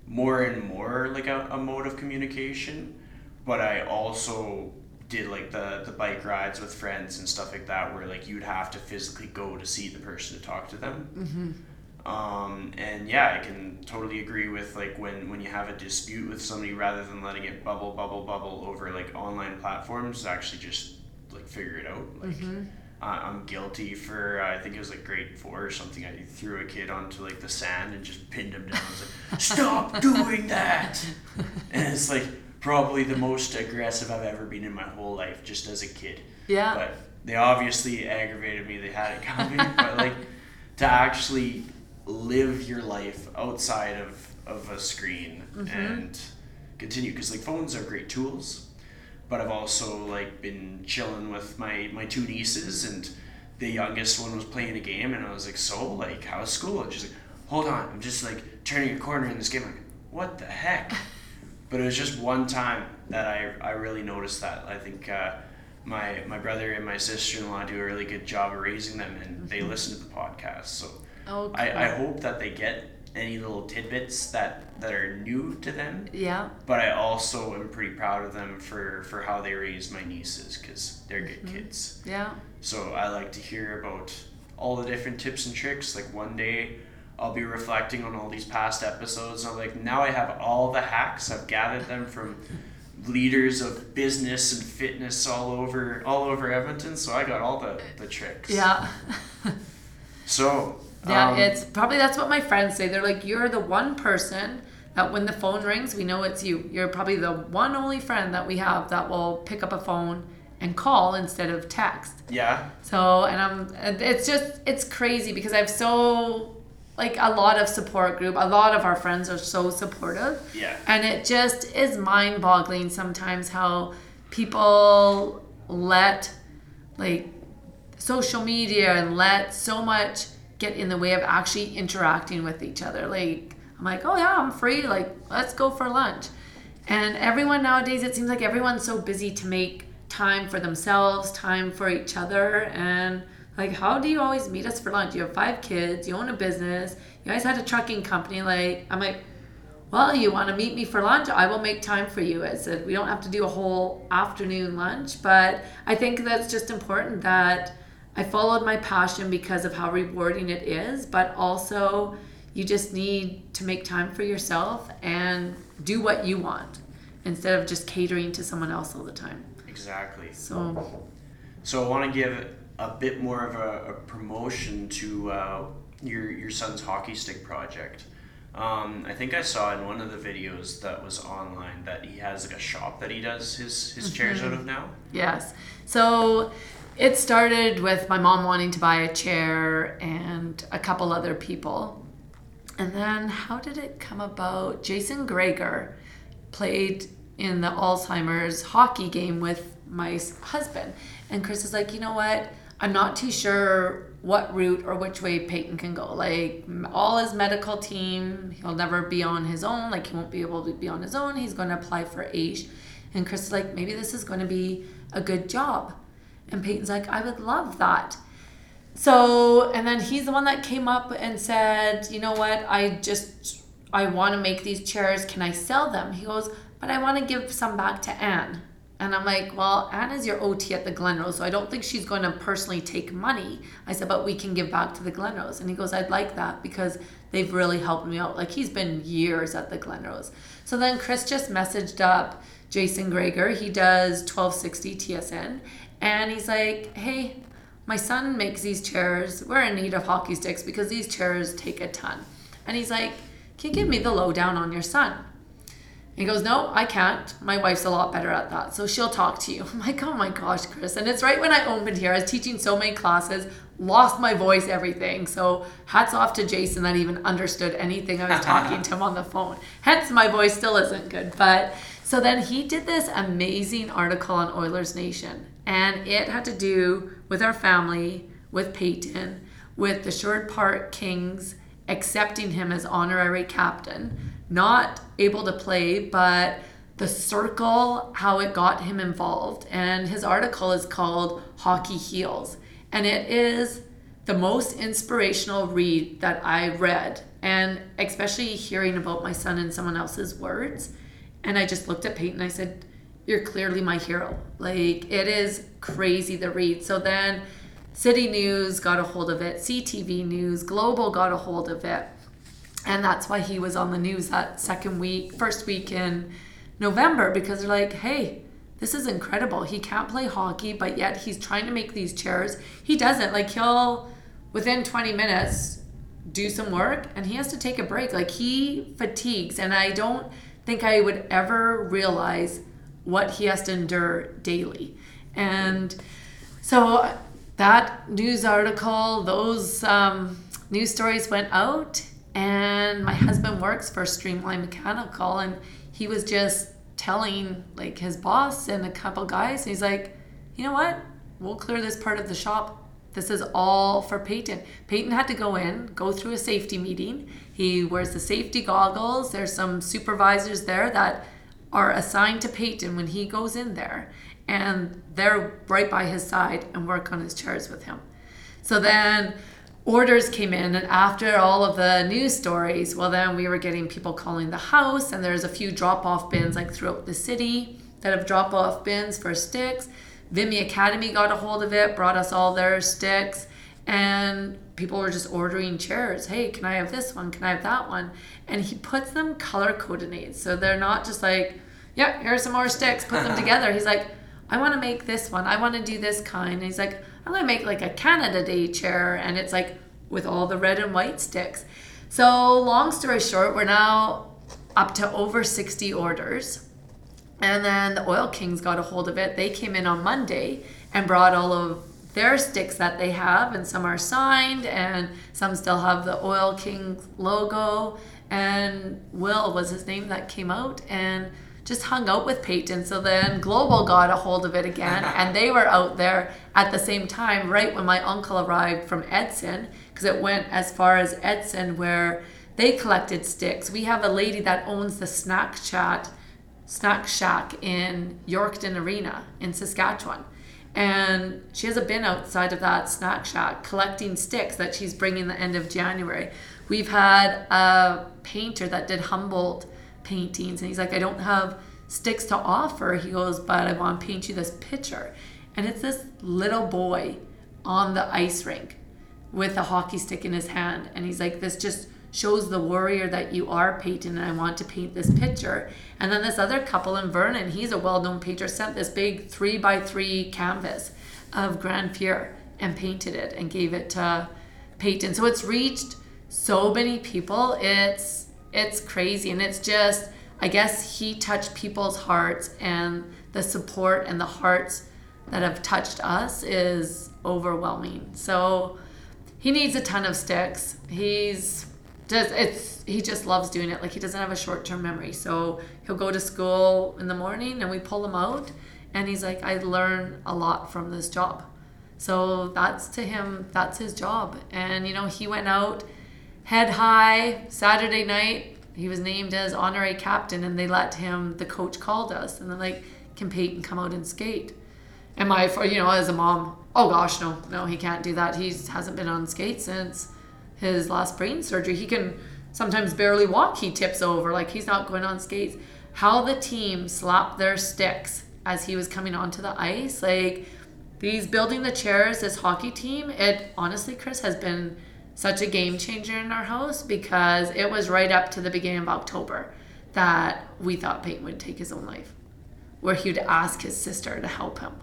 more and more like a, a mode of communication. But I also did like the the bike rides with friends and stuff like that, where like you'd have to physically go to see the person to talk to them. Mm-hmm. Um, and yeah, I can totally agree with like when when you have a dispute with somebody, rather than letting it bubble, bubble, bubble over like online platforms, actually just like figure it out. Like uh, I'm guilty for uh, I think it was like grade four or something. I threw a kid onto like the sand and just pinned him down. I was like, "Stop doing that!" And it's like probably the most aggressive I've ever been in my whole life, just as a kid. Yeah. But they obviously aggravated me. They had it coming, but like to actually live your life outside of, of a screen mm-hmm. and continue because like phones are great tools but i've also like been chilling with my my two nieces and the youngest one was playing a game and i was like so like how's school and she's like hold on i'm just like turning a corner in this game like what the heck but it was just one time that i i really noticed that i think uh my my brother and my sister-in-law do a really good job of raising them and they listen to the podcast so Oh, I, I hope that they get any little tidbits that that are new to them Yeah. but I also am pretty proud of them for for how they raised my nieces because they're good Mm-hmm. kids Yeah. so I like to hear about all the different tips and tricks like one day I'll be reflecting on all these past episodes I'm like now I have all the hacks I've gathered them from leaders of business and fitness all over all over Edmonton so I got all the the tricks Yeah. so Yeah, um, it's probably that's what my friends say. They're like, you're the one person that when the phone rings, we know it's you. You're probably the one only friend that we have that will pick up a phone and call instead of text. yeah So, and I'm, and it's just, it's crazy because I've so like a lot of support group. A lot of our friends are so supportive. Yeah. And it just is mind boggling sometimes how people let like social media and let so much get in the way of actually interacting with each other. Like I'm like, oh yeah, I'm free. Like let's go for lunch. And everyone nowadays, it seems like everyone's so busy to make time for themselves, time for each other, and like, how do you always meet us for lunch? You have five kids, you own a business, you guys had a trucking company. Like, I'm like, well, you want to meet me for lunch? I will make time for you. I said, we don't have to do a whole afternoon lunch, but I think that's just important that I followed my passion because of how rewarding it is, but also you just need to make time for yourself and do what you want instead of just catering to someone else all the time. Exactly. So, So I want to give a bit more of a, a promotion to uh, your your son's hockey stick project. Um, I think I saw in one of the videos that was online that he has like a shop that he does his his chairs out of now. yes. So, it started with my mom wanting to buy a chair and a couple other people. And then how did it come about? Jason Gregor played in the Alzheimer's hockey game with my husband. And Chris is like, you know what? I'm not too sure what route or which way Peyton can go. Like all his medical team, he'll never be on his own. Like he won't be able to be on his own. He's going to apply for AISH. And Chris is like, maybe this is going to be a good job. And Peyton's like, I would love that. So, and then he's the one that came up and said, you know what, I just, I want to make these chairs. Can I sell them? He goes, but I want to give some back to Anne. And I'm like, well, Anne is your OT at the Glenrose, so I don't think she's going to personally take money. I said, but we can give back to the Glenrose. And he goes, I'd like that because they've really helped me out. Like he's been years at the Glenrose. So then Chris just messaged up Jason Gregor. He does 1260 TSN. And he's like, hey, my son makes these chairs. We're in need of hockey sticks because these chairs take a ton. And he's like, Can you give me the lowdown on your son? He goes, No, I can't. My wife's a lot better at that. So she'll talk to you. I'm like, Oh my gosh, Chris. And it's right when I opened here. I was teaching so many classes, lost my voice, everything. So hats off to Jason that even understood anything I was talking to him on the phone. Hence, my voice still isn't good. But so then he did this amazing article on Oilers Nation. And it had to do with our family, with Peyton, with the Sherwood Park Kings accepting him as honorary captain, not able to play, but the circle, how it got him involved. And his article is called Hockey Heals. And it is the most inspirational read that I read. And especially hearing about my son in someone else's words. And I just looked at Peyton and I said, You're clearly my hero. Like, it is crazy to read. So then City News got a hold of it, CTV News, Global got a hold of it. And that's why he was on the news that second week, first week in November, because they're like, hey, this is incredible. He can't play hockey, but yet he's trying to make these chairs. He doesn't. Like, he'll, within 20 minutes, do some work and he has to take a break. Like, he fatigues. And I don't think I would ever realize what he has to endure daily. And so that news article, those um, news stories went out, and my husband works for Streamline Mechanical, and he was just telling like his boss and a couple guys, he's like, you know what? We'll clear this part of the shop. This is all for Peyton. Peyton had to go in, go through a safety meeting. He wears the safety goggles. There's some supervisors there that are assigned to Peyton when he goes in there, and they're right by his side and work on his chairs with him. So then orders came in, and after all of the news stories, well, then we were getting people calling the house, and there's a few drop off bins like throughout the city that have drop off bins for sticks. Vimy Academy got a hold of it, brought us all their sticks, and people were just ordering chairs. Hey, can I have this one? Can I have that one? And he puts them color coordinated. So they're not just like, yeah, here's some more sticks, put them together. He's like, I want to make this one. I want to do this kind. And he's like, I'm going to make like a Canada Day chair. And it's like with all the red and white sticks. So, long story short, we're now up to over 60 orders. And then the Oil Kings got a hold of it. They came in on Monday and brought all of their sticks that they have, and some are signed, and some still have the Oil King logo. And Will was his name that came out and just hung out with Peyton. So then Global got a hold of it again, and they were out there at the same time, right when my uncle arrived from Edson, because it went as far as Edson, where they collected sticks. We have a lady that owns the Snack Chat, Snack Shack in Yorkton Arena in Saskatchewan. And she has a bin outside of that snack shack collecting sticks that she's bringing the end of January. We've had a painter that did Humboldt paintings, and he's like, I don't have sticks to offer. He goes, but I want to paint you this picture. And it's this little boy on the ice rink with a hockey stick in his hand. And he's like, this just shows the warrior that you are, Peyton, and I want to paint this picture. And then this other couple in Vernon, he's a well-known painter, sent this big three by three canvas of Grand Fear and painted it and gave it to Peyton. So it's reached so many people. It's it's crazy, and it's just I guess he touched people's hearts, and the support and the hearts that have touched us is overwhelming. So he needs a ton of sticks. He's just it's he just loves doing it. Like he doesn't have a short term memory, so he'll go to school in the morning and we pull him out, and he's like, I learn a lot from this job. So that's to him, that's his job. And you know, he went out head high Saturday night. He was named as honorary captain, and they let him. The coach called us, and they're like, "Can Peyton come out and skate?" And my, you know, as a mom, oh gosh, no, no, he can't do that. He hasn't been on skate since his last brain surgery. He can sometimes barely walk. He tips over, like he's not going on skates. How the team slapped their sticks as he was coming onto the ice, like these building the chairs, this hockey team. It honestly, Chris has been such a game changer in our house because it was right up to the beginning of October that we thought Peyton would take his own life, where he would ask his sister to help him.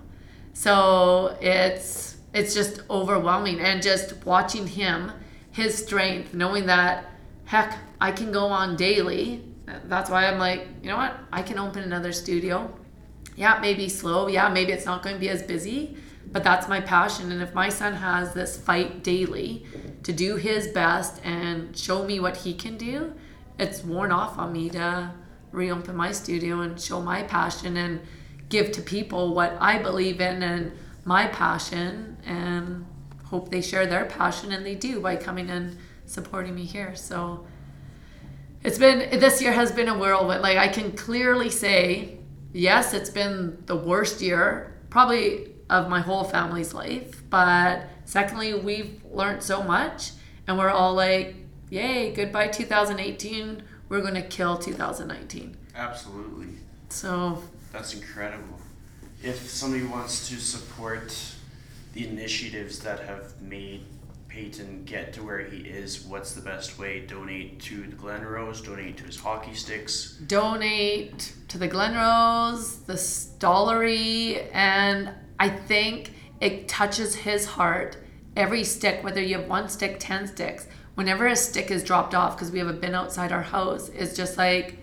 So it's it's just overwhelming, and just watching him, his strength, knowing that heck, I can go on daily. That's why I'm like, you know what? I can open another studio. Yeah, maybe slow. Yeah, maybe it's not going to be as busy, but that's my passion. And if my son has this fight daily to do his best and show me what he can do, it's worn off on me to reopen my studio and show my passion and give to people what I believe in and my passion and hope they share their passion and they do by coming and supporting me here. So it's been this year has been a whirlwind. Like I can clearly say, yes, it's been the worst year probably of my whole family's life, but secondly, we've learned so much and we're all like, yay, goodbye 2018. We're going to kill 2019. Absolutely. So That's incredible. If somebody wants to support the initiatives that have made Peyton get to where he is, what's the best way? Donate to the Glenrose, donate to his hockey sticks. donate to the Glenrose, the Stollery, and I think it touches his heart. Every stick, whether you have one stick, 10 sticks, whenever a stick is dropped off, because we have a bin outside our house, it's just like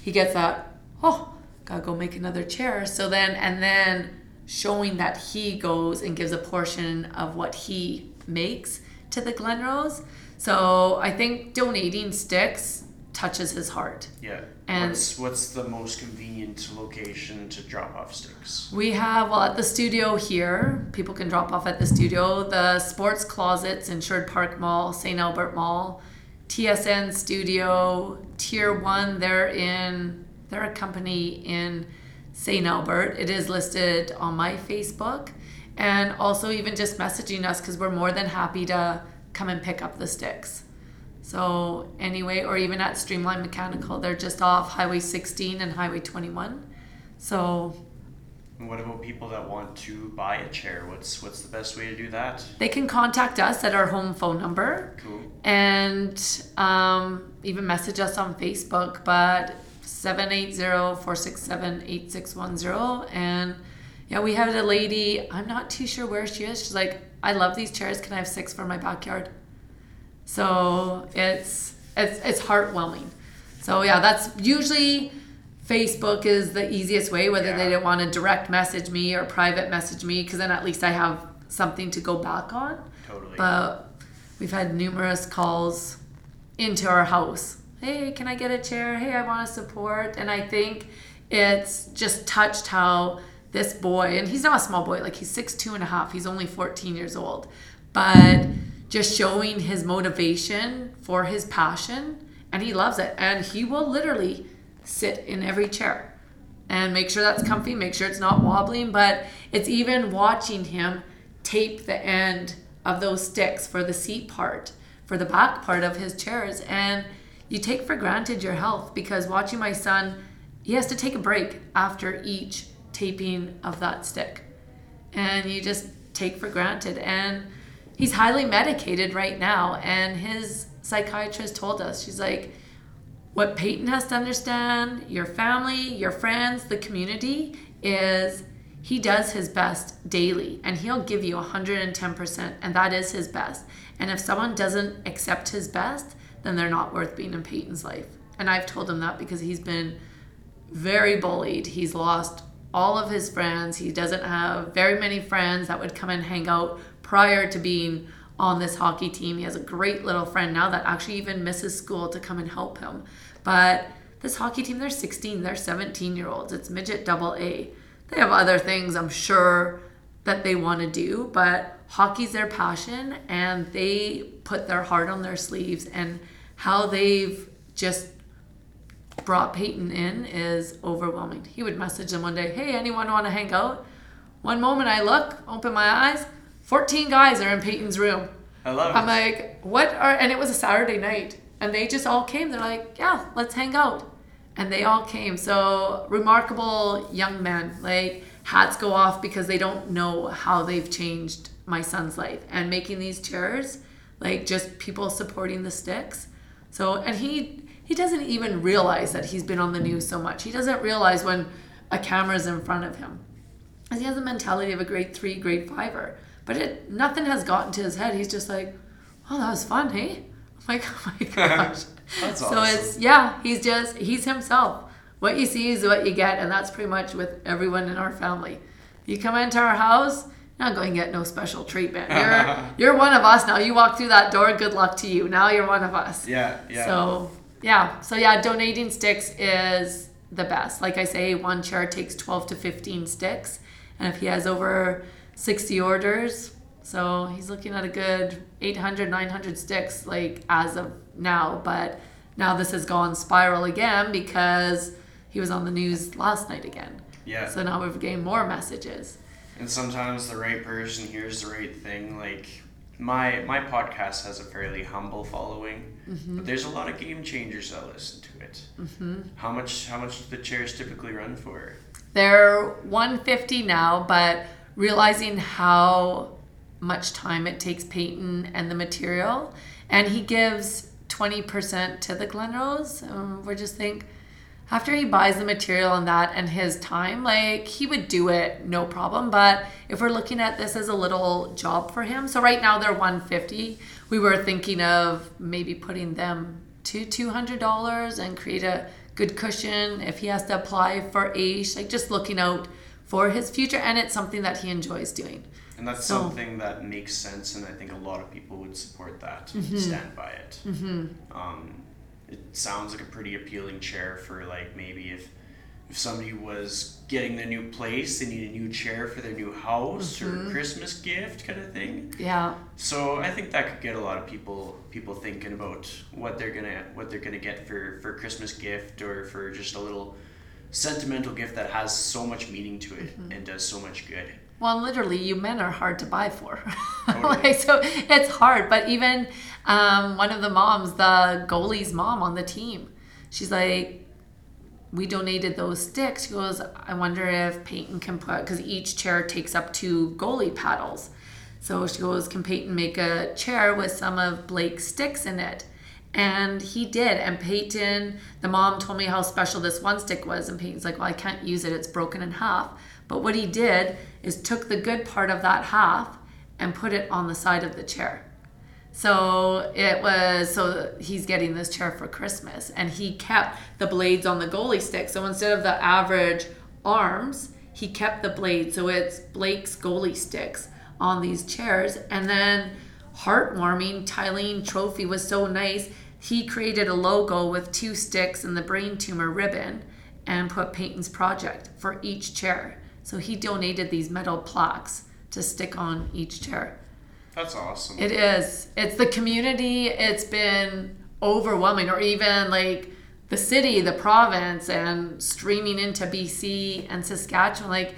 he gets that, oh, gotta go make another chair. So then, and then showing that he goes and gives a portion of what he makes to the Glenrose. So I think donating sticks touches his heart. Yeah. And- what's what's the most convenient location to drop off sticks? We have, well, at the studio here, people can drop off at the studio. The sports closets in Sherwood Park Mall, St. Albert Mall, TSN Studio, Tier 1, they're in, they're a company in St. Albert. It is listed on my Facebook. And also, even just messaging us because we're more than happy to come and pick up the sticks. So, anyway, or even at Streamline Mechanical, they're just off Highway 16 and Highway 21. So, And what about people that want to buy a chair? What's what's the best way to do that? They can contact us at our home phone number Cool. and um, even message us on Facebook, but 780-467-8610. And yeah, we had a lady, I'm not too sure where she is. She's like, I love these chairs. Can I have six for my backyard? So it's it's it's heartwarming. So yeah, that's usually Facebook is the easiest way, whether they Yeah. don't want to direct message me or private message me, because then at least I have something to go back on. Totally. But we've had numerous calls into our house. Hey, can I get a chair? Hey, I want to support. And I think it's just touched how this boy, and he's not a small boy, like he's six two and a half. He's only 14 years old. But just showing his motivation for his passion, and he loves it. And he will literally sit in every chair and make sure that's comfy, make sure it's not wobbling. But it's even watching him tape the end of those sticks for the seat part, for the back part of his chairs. And you take for granted your health because watching my son, he has to take a break after each taping of that stick. And you just take for granted. And he's highly medicated right now. And his psychiatrist told us, she's like, what Peyton has to understand, your family, your friends, the community, is he does his best daily and he'll give you 110%, and that is his best. And if someone doesn't accept his best, then they're not worth being in Peyton's life. And I've told him that because he's been very bullied. He's lost all of his friends. He doesn't have very many friends that would come and hang out prior to being on this hockey team. He has a great little friend now that actually even misses school to come and help him. But this hockey team, they're 16, they're 17 year olds. It's midget double A. They have other things, I'm sure, that they want to do, but hockey's their passion and they put their heart on their sleeves. And how they've just brought Peyton in is overwhelming. He would message them one day, Hey, anyone want to hang out? One moment I look, open my eyes, 14 guys are in Peyton's room. I love it. I'm like, what are, and it was a Saturday night, and they just all came. They're like, yeah, let's hang out. And they all came. So, remarkable young men. Like, hats go off because they don't know how they've changed my son's life. And making these chairs, like, just people supporting the sticks. So, and he, he doesn't even realize that he's been on the news so much. He doesn't realize when a camera's in front of him. And he has the mentality of a grade three, grade fiver. But it nothing has gotten to his head. He's just like, oh, that was fun, hey? I'm like, oh my gosh. That's so awesome. it's yeah, he's just he's himself. What you see is what you get, and that's pretty much with everyone in our family. You come into our house, you're not going to get no special treatment. You're you're one of us now. You walk through that door, good luck to you. Now you're one of us. yeah, yeah. So yeah, so yeah, donating sticks is the best. Like I say, one chair takes 12 to 15 sticks, and if he has over 60 orders, so he's looking at a good 800, 900 sticks like as of now. But now this has gone spiral again because he was on the news last night again. yeah. So now we've gained more messages. And sometimes the right person hears the right thing. Like my my podcast has a fairly humble following, but there's a lot of game changers that listen to it. Mm-hmm. How much how much do the chairs typically run for? They're 150 now, but realizing how much time it takes Peyton and the material, and he gives 20% to the Glenrose. Um, we just think after he buys the material and that and his time, like he would do it no problem. But if we're looking at this as a little job for him, so right now they're 150. We were thinking of maybe putting them to $200 and create a good cushion if he has to apply for AISH, like just looking out for his future. And it's something that he enjoys doing. And that's So- something that makes sense, and I think a lot of people would support that, Mm-hmm. and stand by it. Um, it sounds like a pretty appealing chair for like maybe if if somebody was getting their new place, they need a new chair for their new house Mm-hmm. or Christmas gift kind of thing. Yeah. So I think that could get a lot of people people thinking about what they're gonna what they're gonna get for for Christmas gift or for just a little sentimental gift that has so much meaning to it Mm-hmm. and does so much good. Well, literally, you men are hard to buy for. Totally. like, so it's hard. But even um, one of the moms, the goalie's mom on the team, she's like, we donated those sticks. She goes, I wonder if Peyton can put, because each chair takes up two goalie paddles. So she goes, Can Peyton make a chair with some of Blake's sticks in it? And he did. And Peyton, the mom told me how special this one stick was. And Peyton's like, Well, I can't use it. It's broken in half. But what he did is took the good part of that half and put it on the side of the chair. So it was so he's getting this chair for Christmas and he kept the blades on the goalie stick. So instead of the average arms, he kept the blade. So it's Blake's goalie sticks on these chairs. And then heartwarming, Tylene Trophy was so nice. He created a logo with two sticks and the brain tumor ribbon and put Peyton's project for each chair. So he donated these metal plaques to stick on each chair. That's awesome. It is. It's the community. It's been overwhelming, or even like the city, the province, and streaming into BC and Saskatchewan. Like,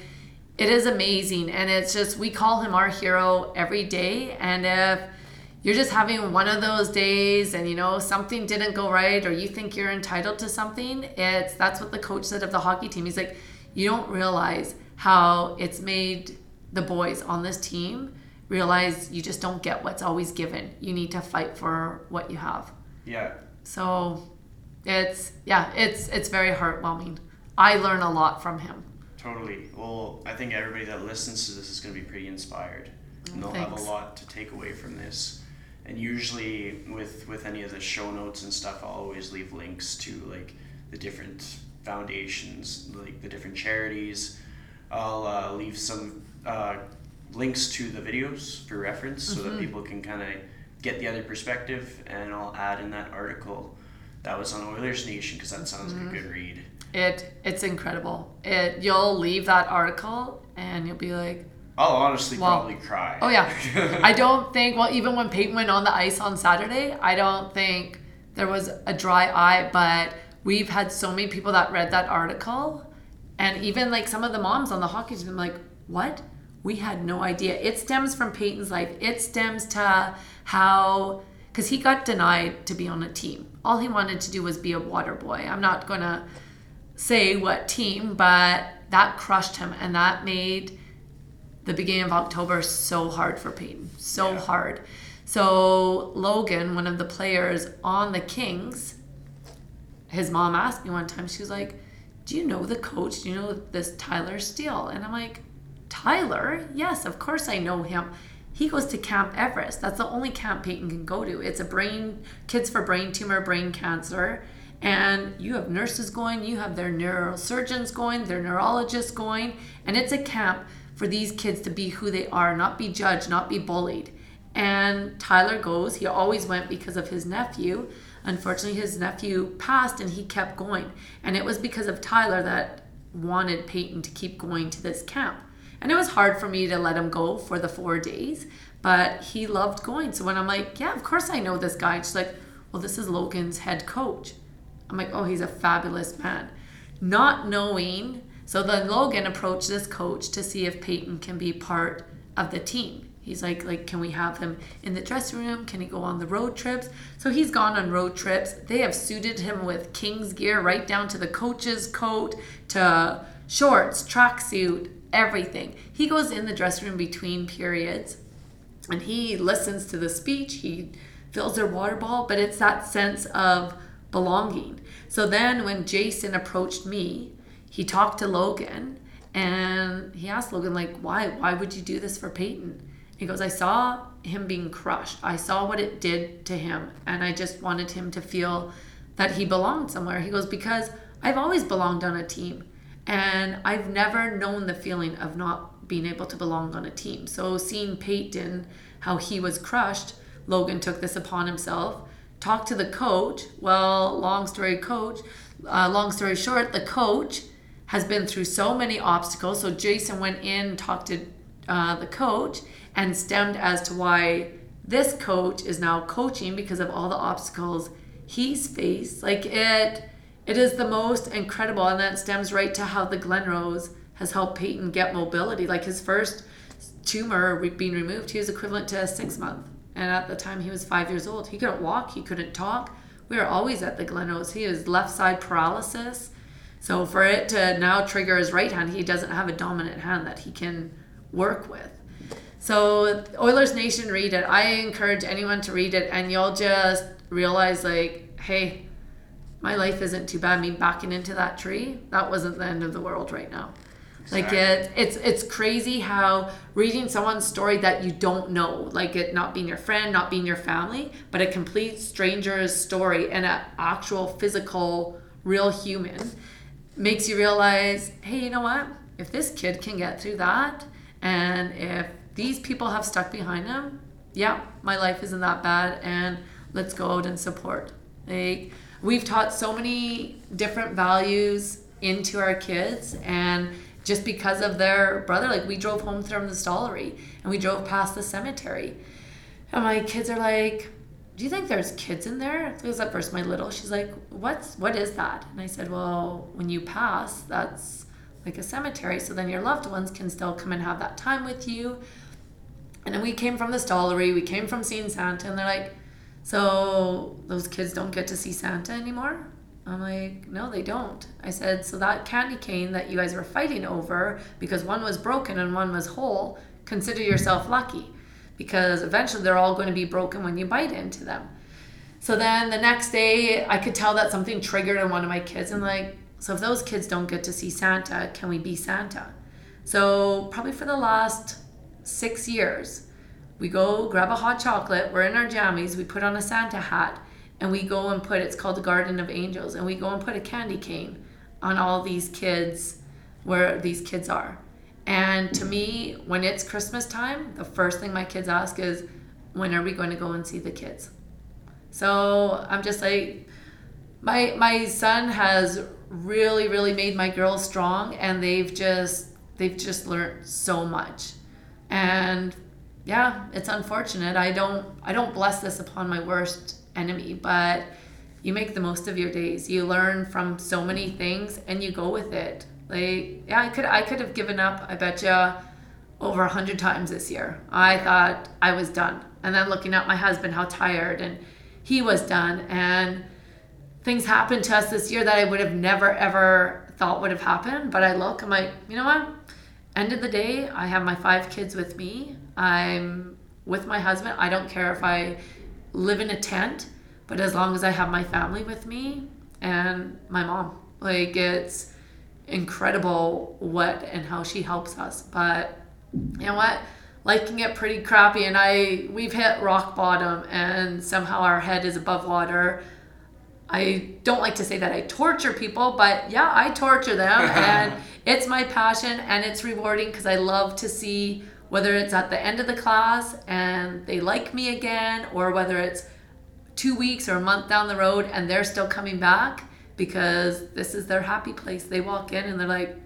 it is amazing. And it's just, we call him our hero every day. And if you're just having one of those days and you know something didn't go right or you think you're entitled to something it's that's what the coach said of the hockey team he's like you don't realize how it's made the boys on this team realize you just don't get what's always given you need to fight for what you have yeah. so it's yeah it's it's very heartwarming i learn a lot from him Totally. Well, I think everybody that listens to this is going to be pretty inspired. Oh, and they'll have a lot to take away from this. And usually with with any of the show notes and stuff, I'll always leave links to like the different foundations, like the different charities. I'll uh, leave some uh, links to the videos for reference so that people can kind of get the other perspective. And I'll add in that article that was on Oilers Nation because that sounds like a good read. it it's incredible it you'll leave that article and you'll be like I'll honestly Well, probably cry. Oh yeah. I don't think well even when Peyton went on the ice on Saturday, I don't think there was a dry eye, but we've had so many people that read that article and even like some of the moms on the hockey team like, "What? We had no idea." It stems from Peyton's life. It stems to how cuz he got denied to be on a team. All he wanted to do was be a water boy. I'm not going to say what team, but that crushed him and that made the beginning of October so hard for Peyton. So Yeah. hard. So Logan, one of the players on the Kings, his mom asked me one time, she was like, Do you know the coach? Do you know this Tyler Steele? And I'm like, Tyler? Yes, of course I know him. He goes to Camp Everest. That's the only camp Peyton can go to. It's a brain kids for brain tumor, brain cancer. And you have nurses going, you have their neurosurgeons going, their neurologists going, and it's a camp for these kids to be who they are, not be judged, not be bullied. And Tyler goes, he always went because of his nephew. Unfortunately, his nephew passed and he kept going. And it was because of Tyler that wanted Peyton to keep going to this camp. And it was hard for me to let him go for the four days, but he loved going. So when I'm like, yeah, of course I know this guy, she's like, well, this is Logan's head coach. I'm like, oh, he's a fabulous man. Not knowing, so then Logan approached this coach to see if Peyton can be part of the team. He's like, like, can we have him in the dressing room? Can he go on the road trips? So he's gone on road trips. They have suited him with King's gear, right down to the coach's coat, to shorts, tracksuit, everything. He goes in the dressing room between periods and he listens to the speech he fills their water ball but it's that sense of belonging so then when jason approached me he talked to logan and he asked logan like why why would you do this for peyton he goes i saw him being crushed i saw what it did to him and i just wanted him to feel that he belonged somewhere he goes because i've always belonged on a team and I've never known the feeling of not being able to belong on a team. So seeing Peyton, how he was crushed, Logan took this upon himself. Talked to the coach. Well, long story coach. Uh, long story short, the coach has been through so many obstacles. So Jason went in, talked to uh, the coach, and stemmed as to why this coach is now coaching because of all the obstacles he's faced. Like it it is the most incredible, and that stems right to how the Glenrose has helped Peyton get mobility. Like his first tumor being removed, he was equivalent to a six month, and at the time he was five years old. He couldn't walk, he couldn't talk. We were always at the Glenrose. He has left side paralysis, so for it to now trigger his right hand, he doesn't have a dominant hand that he can work with. So Oilers Nation, read it. I encourage anyone to read it, and you'll just realize like, hey my life isn't too bad. Me backing into that tree, that wasn't the end of the world right now. Like it, it's it's crazy how reading someone's story that you don't know, like it not being your friend, not being your family, but a complete stranger's story and an actual physical, real human, makes you realize, hey, you know what? If this kid can get through that, and if these people have stuck behind them, yeah, my life isn't that bad, and let's go out and support. Like we've taught so many different values into our kids, and just because of their brother, like we drove home from the Stollery and we drove past the cemetery, and my kids are like, "Do you think there's kids in there?" Because at first my little, she's like, "What's what is that?" And I said, "Well, when you pass, that's." like a cemetery so then your loved ones can still come and have that time with you and then we came from the Stollery, we came from seeing Santa, and they're like, so those kids don't get to see Santa anymore? I'm like, no, they don't. I said, so that candy cane that you guys were fighting over because one was broken and one was whole, consider yourself lucky because eventually they're all going to be broken when you bite into them. So then the next day, I could tell that something triggered in one of my kids, and like, so if those kids don't get to see Santa, can we be Santa? So probably for the last six years, we go grab a hot chocolate, we're in our jammies, we put on a Santa hat, and we go and put it's called the Garden of Angels, and we go and put a candy cane on all these kids where these kids are. And to me, when it's Christmas time, the first thing my kids ask is, when are we going to go and see the kids? So I'm just like, my my son has really really made my girls strong, and they've just they've just learned so much. And yeah it's unfortunate. I don't i don't bless this upon my worst enemy but you make the most of your days. You learn from so many things and you go with it like yeah i could i could have given up i bet you over a hundred times this year. I thought i was done. And then looking at my husband how tired and he was done. And things happened to us this year that i would have never ever thought would have happened. But i look i'm like you know what? End of the day, I have my five kids with me. I'm with my husband. I don't care if I live in a tent, but as long as I have my family with me and my mom, like it's incredible what and how she helps us. But you know what? Life can get pretty crappy, and I we've hit rock bottom, and somehow our head is above water. I don't like to say that I torture people, but yeah, I torture them, and it's my passion and it's rewarding because I love to see whether it's at the end of the class and they like me again or whether it's two weeks or a month down the road and they're still coming back because this is their happy place. They walk in and they're like,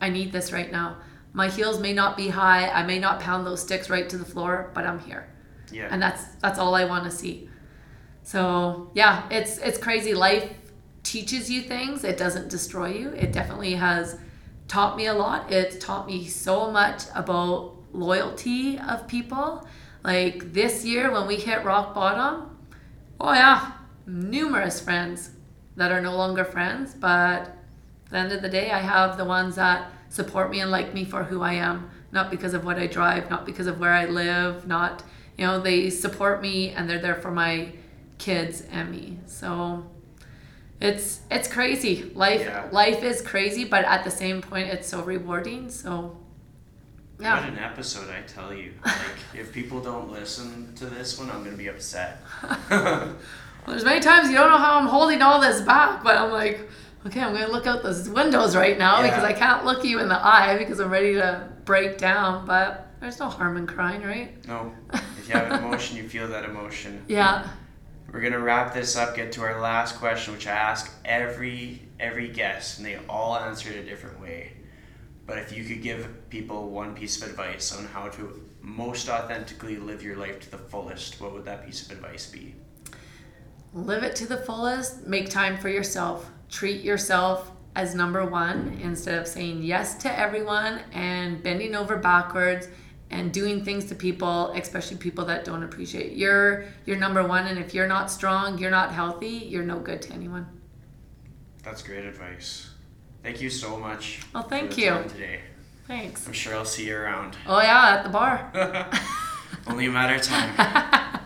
I need this right now. My heels may not be high, I may not pound those sticks right to the floor, but I'm here. Yeah. And that's that's all I want to see. So yeah, it's it's crazy. Life teaches you things. It doesn't destroy you. It definitely has taught me a lot. It's taught me so much about loyalty of people. Like this year when we hit rock bottom, oh yeah, numerous friends that are no longer friends, but at the end of the day, I have the ones that support me and like me for who I am, not because of what I drive, not because of where I live, not, you know, they support me and they're there for my kids and me. So it's it's crazy. Life Yeah. life is crazy, but at the same point, it's so rewarding. So What an episode, I tell you. Like, if people don't listen to this one, I'm gonna be upset. there's many times you don't know how I'm holding all this back, but I'm like, okay, I'm gonna look out those windows right now because I can't look you in the eye because I'm ready to break down. But there's no harm in crying, right? no, if you have an emotion, you feel that emotion. Yeah. We're gonna wrap this up. Get to our last question, which I ask every every guest, and they all answer it a different way. But if you could give people one piece of advice on how to most authentically live your life to the fullest, what would that piece of advice be? Live it to the fullest make time for yourself treat yourself as number one instead of saying yes to everyone and bending over backwards and doing things to people especially people that don't appreciate you're you're number one and if you're not strong you're not healthy you're no good to anyone That's great advice. Thank you so much. Well, thank you. Today. thanks I'm sure I'll see you around. oh yeah at the barre Only a matter of time.